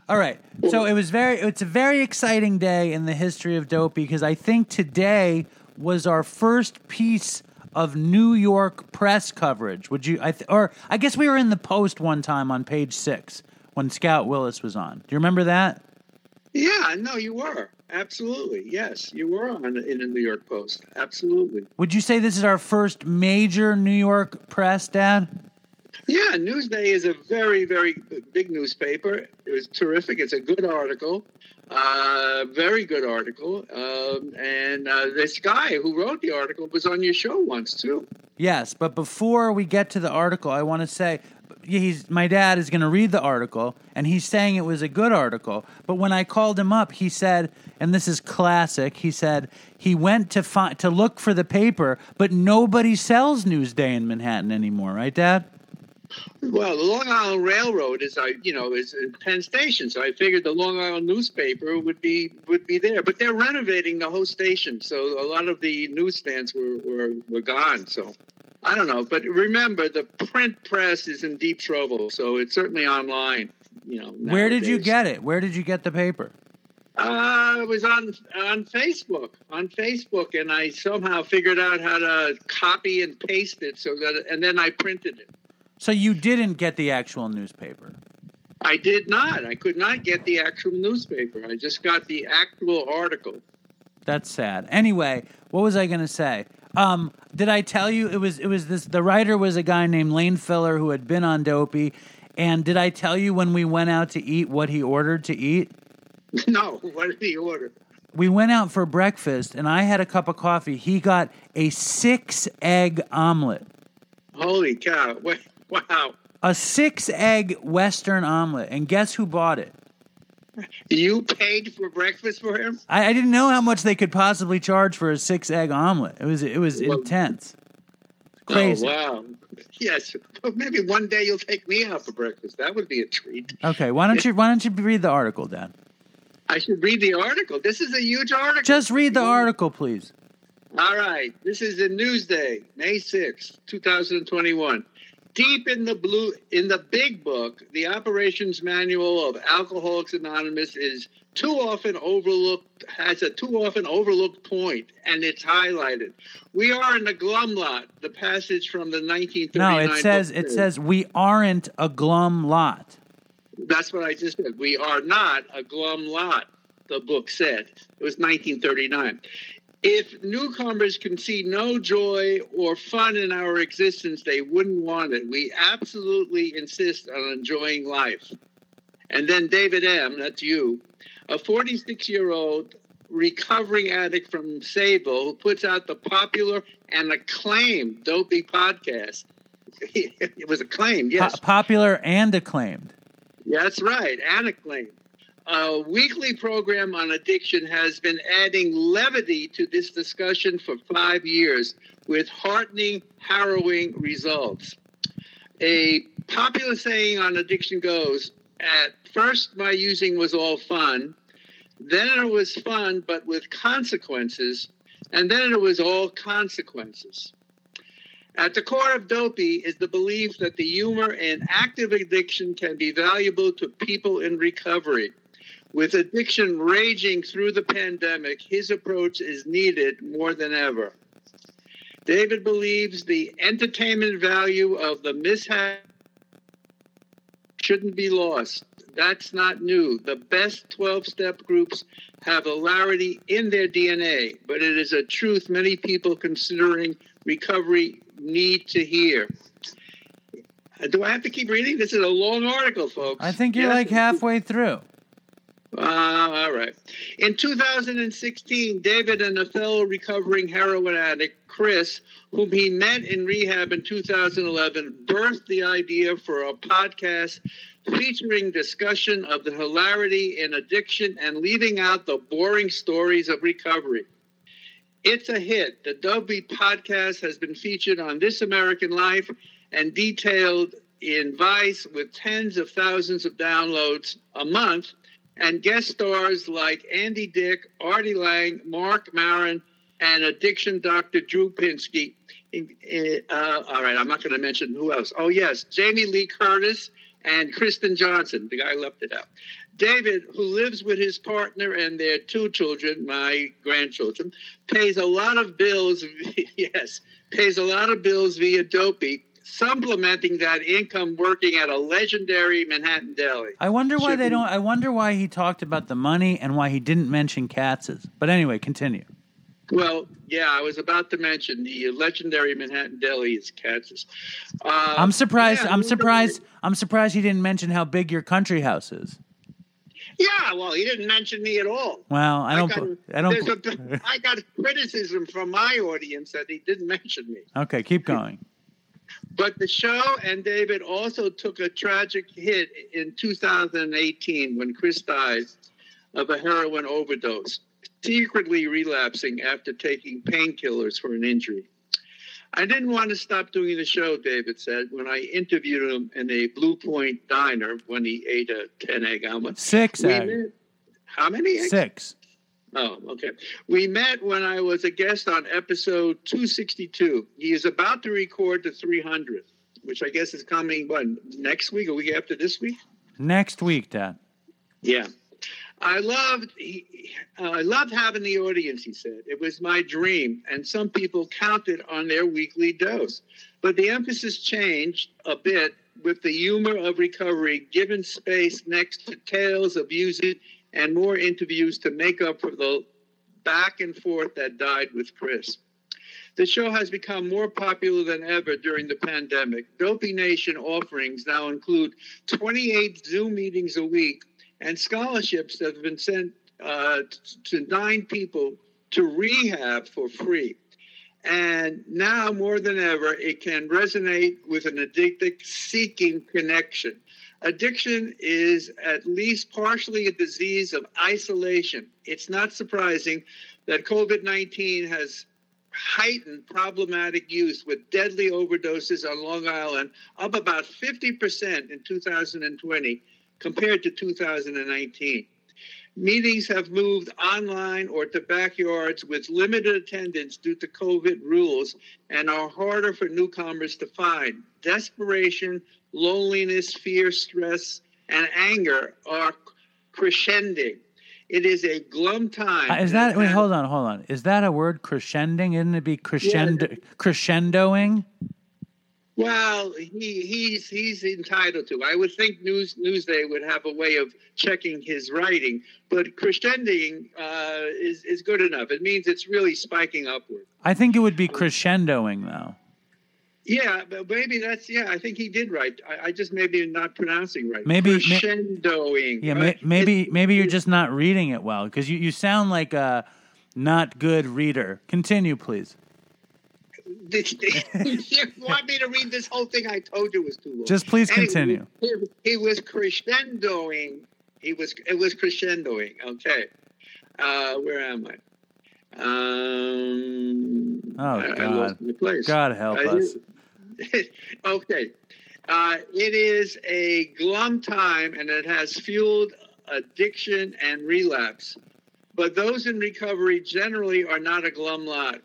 All right. So it was very it's a very exciting day in the history of Dopey because I think today was our first piece of New York press coverage. Would you I th- or I guess we were in the post one time on page 6 when Scout Willis was on. Do you remember that? Yeah, no, you were absolutely. Yes, you were on in the New York Post. Absolutely. Would you say this is our first major New York press, Dad? Yeah, Newsday is a very, very big newspaper. It was terrific. It's a good article, uh, very good article. Um, and uh, this guy who wrote the article was on your show once too. Yes, but before we get to the article, I want to say he's my dad is going to read the article and he's saying it was a good article. But when I called him up, he said, and this is classic, he said he went to find to look for the paper, but nobody sells Newsday in Manhattan anymore, right, Dad? Well, the Long Island Railroad is, I you know, is Penn Station, so I figured the Long Island newspaper would be would be there. But they're renovating the whole station, so a lot of the newsstands were were, were gone. So I don't know, but remember, the print press is in deep trouble, so it's certainly online. You know, Where did you get it? Where did you get the paper? Uh, it was on on Facebook, on Facebook, and I somehow figured out how to copy and paste it, so that, and then I printed it. So you didn't get the actual newspaper. I did not. I could not get the actual newspaper. I just got the actual article. That's sad. Anyway, what was I going to say? Um, did I tell you it was it was this? The writer was a guy named Lane Filler who had been on Dopey. And did I tell you when we went out to eat what he ordered to eat? No, what did he order? We went out for breakfast, and I had a cup of coffee. He got a six egg omelet, Holy cow! Wait, wow! a six egg Western omelet. And guess who bought it? You paid for breakfast for him? I, I didn't know how much they could possibly charge for a six egg omelet. It was it was Well- intense, oh, crazy. Oh, wow! Yes, but maybe one day you'll take me out for breakfast. That would be a treat. Okay, why don't you why don't you read the article, Dad? I should read the article. This is a huge article. Just read the article, please. All right. This is in Newsday, May sixth, 2021. Deep in the blue in the big book, the operations manual of Alcoholics Anonymous is too often overlooked has a too often overlooked point and it's highlighted. We are in the glum lot, the passage from the 1939 No, it says it says- says we aren't a glum lot. That's what I just said. We are not a glum lot, the book said. It was 1939. If newcomers can see no joy or fun in our existence, they wouldn't want it. We absolutely insist on enjoying life. And then David M., that's you, a 46 year old recovering addict from Sayville who puts out the popular and acclaimed Dopey podcast. it was acclaimed, Po- yes. popular and acclaimed. That's right, and acclaimed. A weekly program on addiction has been adding levity to this discussion for five years with heartening, harrowing results. A popular saying on addiction goes At first, my using was all fun. Then it was fun, but with consequences. And then it was all consequences. At the core of Dopey is the belief that the humor in active addiction can be valuable to people in recovery. With addiction raging through the pandemic, his approach is needed more than ever. David believes the entertainment value of the mishap shouldn't be lost. That's not new. The best 12 step groups have hilarity in their DNA, but it is a truth many people considering recovery need to hear. Do I have to keep reading? This is a long article, folks. I think you're Yes? like halfway through. Uh, all right. In 2016, David and a fellow recovering heroin addict, Chris, whom he met in rehab in 2011, birthed the idea for a podcast featuring discussion of the hilarity in addiction and leaving out the boring stories of recovery. It's a hit. The Dopey podcast has been featured on This American Life and detailed in Vice with tens of thousands of downloads a month, and guest stars like Andy Dick, Artie Lange, Marc Maron, and addiction Dr. Drew Pinsky. Uh, all right, I'm not going to mention who else. Oh, yes, Jamie Lee Curtis and Kristen Johnston. The guy left it out. David, who lives with his partner and their two children, my grandchildren, pays a lot of bills. yes, pays a lot of bills via Dopey, supplementing that income working at a legendary Manhattan deli. I wonder why they Chicken- don't. I wonder why he talked about the money and why he didn't mention Katz's. But anyway, continue. Well, yeah, I was about to mention the legendary Manhattan deli is Katz's. Uh, I'm surprised. yeah, I'm surprised. I'm surprised he didn't mention how big your country house is. Yeah, well, he didn't mention me at all. Well, I don't. got, I don't. a- I got criticism from my audience that he didn't mention me. okay, keep going. But the show and David also took a tragic hit in 2018 when Chris died of a heroin overdose, secretly relapsing after taking painkillers for an injury. I didn't want to stop doing the show, David said, when I interviewed him in a Blue Point diner when he ate a 10 egg omelet. Six. We egg. met- how many eggs? Six. Oh, okay. We met when I was a guest on episode 262. He is about to record the 300th, which I guess is coming, what, next week or week after this week? Next week, Dad. Yeah. I loved he, uh, I loved having the audience, he said. It was my dream, and some people counted on their weekly dose. But the emphasis changed a bit with the humor of recovery given space next to tales of using and more interviews to make up for the back and forth that died with Chris. The show has become more popular than ever during the pandemic. Dopey Nation offerings now include 28 Zoom meetings a week and scholarships that have been sent uh, to nine people to rehab for free. And now more than ever, it can resonate with an addicted seeking connection. Addiction is at least partially a disease of isolation. It's not surprising that COVID 19 has heightened problematic use with deadly overdoses on Long Island, up about 50% in 2020 compared to 2019. Meetings have moved online or to backyards with limited attendance due to COVID rules and are harder for newcomers to find. Desperation, loneliness, fear, stress, and anger are crescending. It is a glum time. Uh, is that wait? Hold on, hold on. Is that a word? Crescending? Isn't it be crescendo? Crescendoing? Well, he he's he's entitled to. I would think News Newsday would have a way of checking his writing, but crescendoing uh, is is good enough. It means it's really spiking upward. I think it would be crescendoing though. Yeah, but maybe that's yeah. I think he did right. I, I just maybe not pronouncing right. Maybe- crescendoing. Yeah, right? maybe It- maybe you're just not reading it well because you, you sound like a not good reader. Continue, please. you want me to read this whole thing? I told you was too long. Just please Anyway, continue. He, he was crescendoing. He was it was crescendoing. Okay, uh, where am I? Um, Oh, I, God. lost my place. God help I- us. okay. Uh, it is a glum time and it has fueled addiction and relapse. But those in recovery generally are not a glum lot.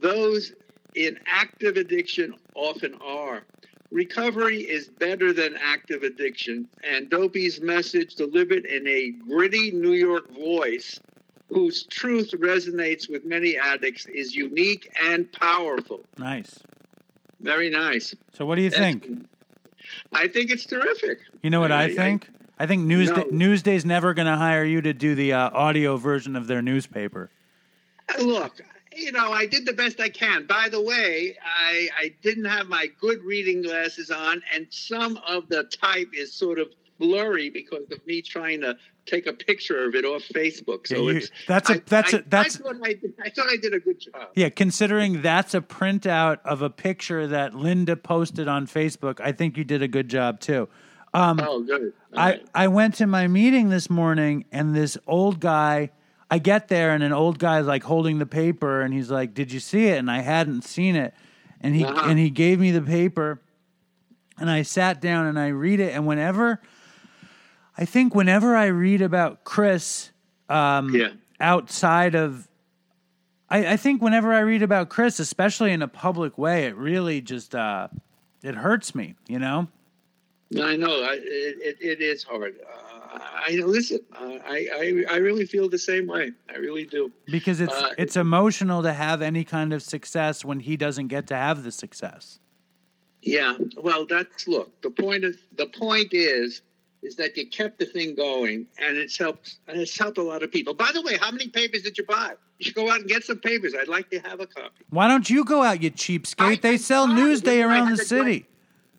Those in active addiction often are. Recovery is better than active addiction, and Dopey's message delivered in a gritty New York voice whose truth resonates with many addicts is unique and powerful. Nice. Very nice. So what do you That's- think? I think it's terrific. You know what I I- think? I think Newsday, No. Newsday's never going to hire you to do the uh, audio version of their newspaper. Look, you know, I did the best I can. By the way, I, I didn't have my good reading glasses on, and some of the type is sort of blurry because of me trying to take a picture of it off Facebook. So Yeah, you- it's that's a that's I- a- that's- I thought I, did, I thought I did a good job. Yeah, considering that's a printout of a picture that Linda posted on Facebook, I think you did a good job too. Um, Oh, good. All I, right. I went to my meeting this morning and this old guy I get there and an old guy's like holding the paper and he's like, Did you see it? And I hadn't seen it. And he Uh-huh. and he gave me the paper and I sat down and I read it and whenever I think whenever I read about Chris um Yeah. outside of I, I think whenever I read about Chris, especially in a public way, it really just uh it hurts me, you know? I know I, it, it, is hard. Uh, I listen. Uh, I, I I really feel the same way. I really do. because it's Uh, it's emotional to have any kind of success when he doesn't get to have the success. Yeah. Well, that's look. The point is the point is is that you kept the thing going, and it's helped. And it's helped a lot of people. By the way, how many papers did you buy? You should go out and get some papers. I'd like to have a copy. Why don't you go out, you cheapskate? I- They sell. Newsday around the city.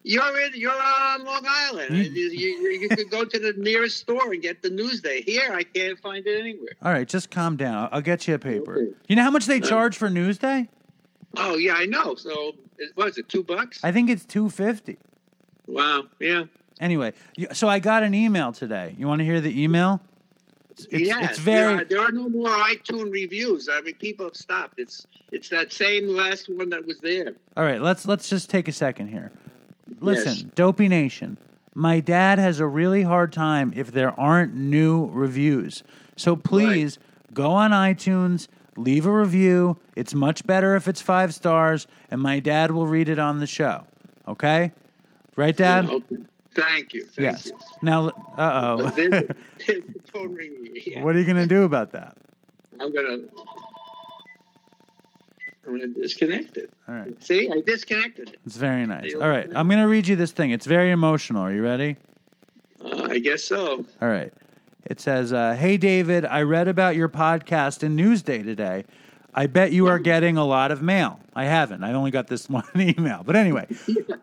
You're in. You're on Long Island. You- You, you, could go to the nearest store and get the Newsday. Here, I can't find it anywhere. All right, just calm down. I'll, get you a paper. Okay. You know how much they charge for Newsday? Oh yeah, I know. So it, what is it? Two bucks? I think it's two fifty. Wow. Yeah. Anyway, so I got an email today. You want to hear the email? It's, it's, yes, it's very. There are, there are no more iTunes reviews. I mean, people have stopped. It's it's that same last one that was there. All right, let's let's just take a second here. Listen, Yes. Dopey Nation. My dad has a really hard time if there aren't new reviews. So please go on iTunes, leave a review. It's much better if it's five stars, and my dad will read it on the show. Okay? Right, Dad? Okay. Thank you. Thank yes. you. Now, uh oh. there's, there's the phone ringing. Yeah. what are you going to do about that? I'm gonna. I'm gonna disconnect it. All right. See, I disconnected it. It's very nice. All right. I'm going to read you this thing. It's very emotional. Are you ready? Uh, I guess so. All right. It says, uh, Hey, David, I read about your podcast in Newsday today. I bet you are getting a lot of mail. I haven't. I only got this one email. But anyway,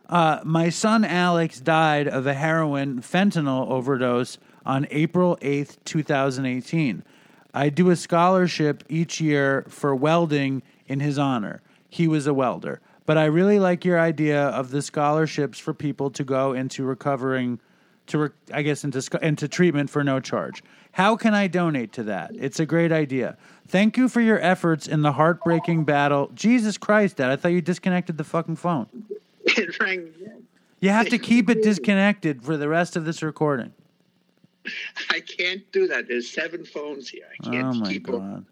uh, my son Alex died of a heroin fentanyl overdose on April 8th, 2018. I do a scholarship each year for welding in his honor. He was a welder. But I really like your idea of the scholarships for people to go into recovering to I guess into into treatment for no charge. How can I donate to that? It's a great idea. Thank you for your efforts in the heartbreaking battle. Jesus Christ, Dad! I thought you disconnected the fucking phone. It rang again. You have to keep it disconnected for the rest of this recording. I can't do that. There's seven phones here. I can't Oh my keep up. god!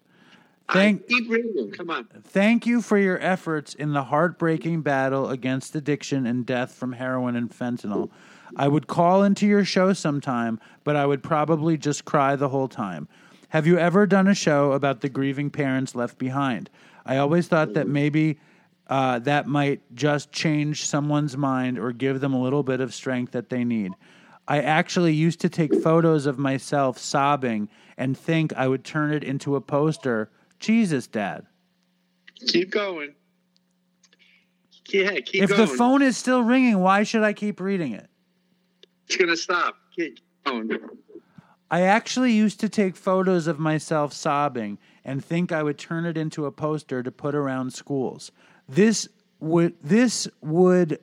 I Thank keep reading. Come on. thank you for your efforts in the heartbreaking battle against addiction and death from heroin and fentanyl. I would call into your show sometime, but I would probably just cry the whole time. Have you ever done a show about the grieving parents left behind? I always thought that maybe uh, that might just change someone's mind or give them a little bit of strength that they need. I actually used to take photos of myself sobbing and think I would turn it into a poster. Jesus, Dad. Keep going. Yeah, keep if going. the phone is still ringing, why should I keep reading it? It's gonna stop. Going. I actually used to take photos of myself sobbing and think I would turn it into a poster to put around schools. This would this would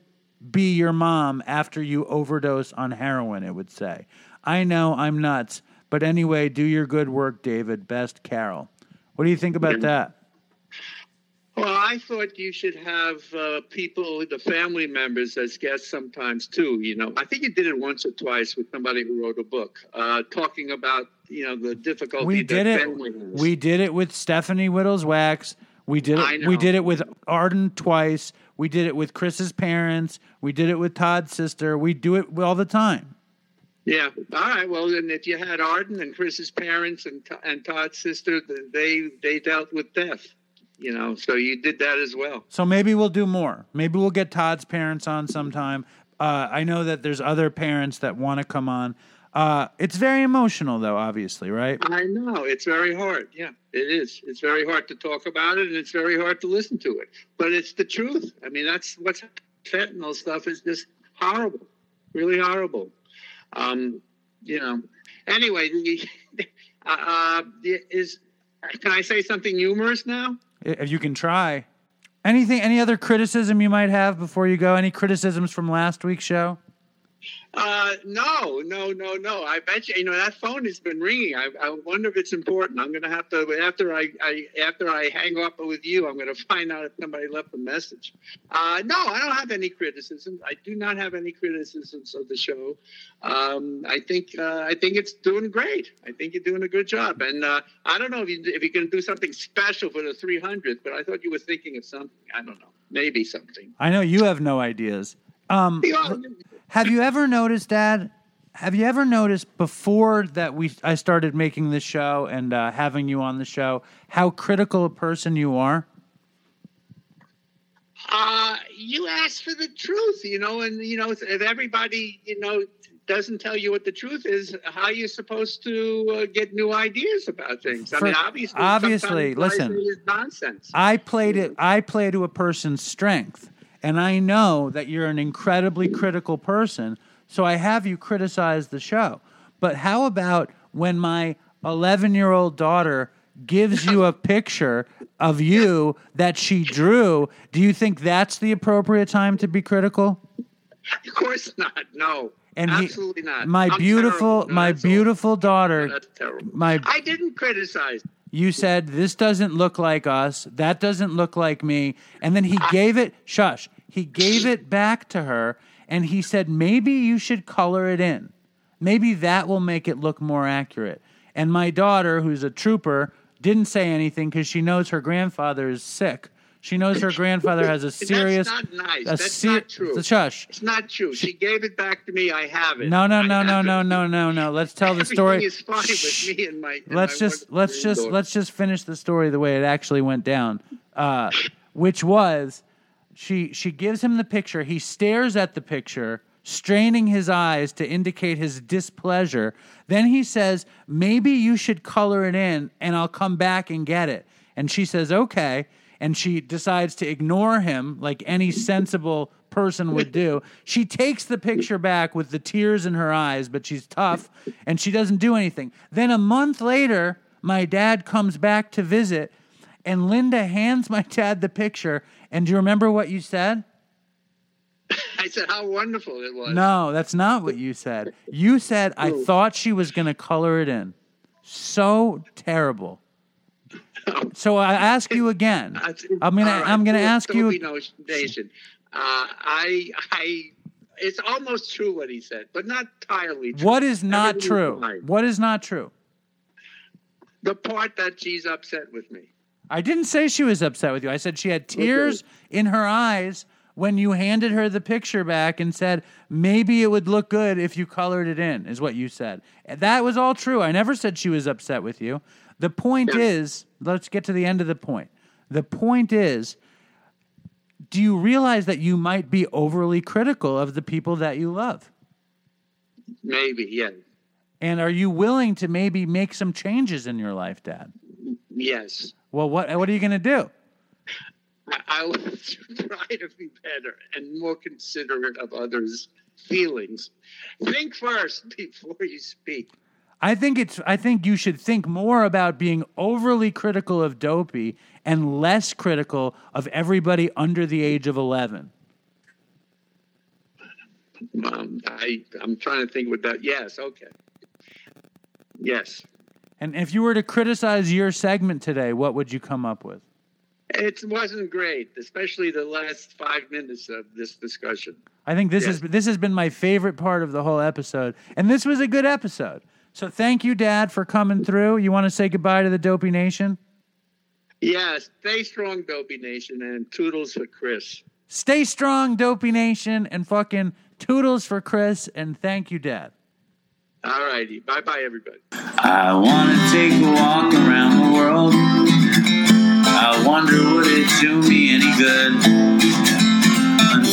be your mom after you overdose on heroin, it would say. I know I'm nuts, but anyway, do your good work, David. Best Carol. What do you think about that? Well, I thought you should have uh, people, the family members, as guests sometimes too. You know, I think you did it once or twice with somebody who wrote a book uh, talking about you know the difficulty We did it. We did it with Stephanie Wittels Wachs. We did it. We did it with Arden twice. We did it with Chris's parents. We did it with Todd's sister. We do it all the time. Yeah. All right. Well, then, if you had Arden and Chris's parents and and Todd's sister, they they dealt with death. You know, so you did that as well. So maybe we'll do more. Maybe we'll get Todd's parents on sometime. Uh, I know that there's other parents that want to come on. Uh, it's very emotional, though. Obviously, right? I know it's very hard. Yeah, it is. It's very hard to talk about it, and it's very hard to listen to it. But it's the truth. I mean, that's what's fentanyl stuff is just horrible, really horrible. Um, you know. Anyway, uh, is can I say something humorous now? If you can try. Anything? Any other criticism you might have before you go? Any criticisms from last week's show? Uh, no, no, no, no. I bet you. You know that phone has been ringing. I, I wonder if it's important. I'm going to have to after I, I after I hang up with you. I'm going to find out if somebody left a message. Uh, no, I don't have any criticisms. I do not have any criticisms of the show. Um, I think uh, I think it's doing great. I think you're doing a good job. And uh, I don't know if you if you're going to do something special for the 300th, but I thought you were thinking of something. I don't know. Maybe something. I know you have no ideas. Um, have you ever noticed, Dad? Have you ever noticed before that we I started making this show and uh, having you on the show how critical a person you are? Uh, you ask for the truth, you know, and you know if everybody, you know, doesn't tell you what the truth is, how are you supposed to uh, get new ideas about things? I For- mean, obviously, obviously, sometimes what I listen. nonsense. I played it. I play to a person's strength, and I know that you're an incredibly critical person. So I have you criticize the show. But how about when my 11 year old daughter gives you a picture of you that she drew? Do you think that's the appropriate time to be critical? Of course not. No, And he- absolutely not. my I'm beautiful, terrible. My all. beautiful daughter, That's terrible. my I didn't criticize. You said this doesn't look like us. That doesn't look like me. And then he gave it shush he gave it back to her and he said maybe you should color it in. Maybe that will make it look more accurate. And my daughter who's a trooper didn't say anything because she knows her grandfather is sick she knows her grandfather has a serious That's not nice. That's ser- not true. shush It's not true. She gave it back to me. I have it. no no no no no no no no let's tell the story is fine Shh. with me and my. and let's my just let's just granddaughter. let's just finish the story the way it actually went down uh, which was she she gives him the picture he stares at the picture straining his eyes to indicate his displeasure then he says maybe you should color it in and i'll come back and get it and she says okay and she decides to ignore him like any sensible person would do. She takes the picture back with the tears in her eyes, but she's tough and she doesn't do anything. Then a month later, my dad comes back to visit and Linda hands my dad the picture. And do you remember what you said? I said how wonderful it was. No, that's not what you said. You said, I thought she was going to color it in. So terrible. So I ask you again. I'm gonna right, I'm gonna ask you Nation. Uh, I, I, it's almost true what he said, but not entirely true. what is not Everything true. What is not true? The part that she's upset with me. I didn't say she was upset with you. I said she had tears in her eyes when you handed her the picture back and said maybe it would look good if you colored it in. Is what you said. That was all true. I never said she was upset with you. The point Yeah. is, let's get to the end of the point. The point is, do you realize that you might be overly critical of the people that you love? Maybe, yeah. And are you willing to maybe make some changes in your life, Dad? Yes. Well, what what are you going to do? I, I will try to be better and more considerate of others' feelings. Think first before you speak. I think it's I think you should think more about being overly critical of Dopey and less critical of everybody under the age of 11. Um, I, I'm trying to think what that. Yes, okay. Yes. And if you were to criticize your segment today, what would you come up with? It wasn't great, especially the last five minutes of this discussion. I think this Yes. is this has been my favorite part of the whole episode, and this was a good episode. So thank you, Dad, for coming through. You want to say goodbye to the Dopey Nation? Yes, stay strong, Dopey Nation, and toodles for Chris. Stay strong, Dopey Nation, and fucking toodles for Chris. And thank you, Dad. All righty. Bye bye, everybody. I wanna take a walk around the world. I wonder would it do me any good?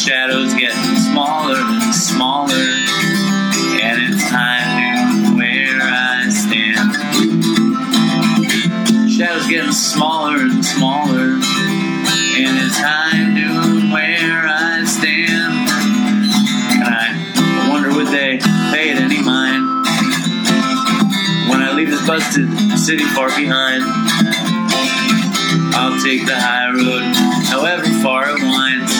Shadow's getting smaller and smaller. And it's time to where I stand. Shadow's getting smaller and smaller. And it's time to where I stand. And I wonder would they pay it any mind when I leave this busted city far behind. I'll take the high road, however far it winds,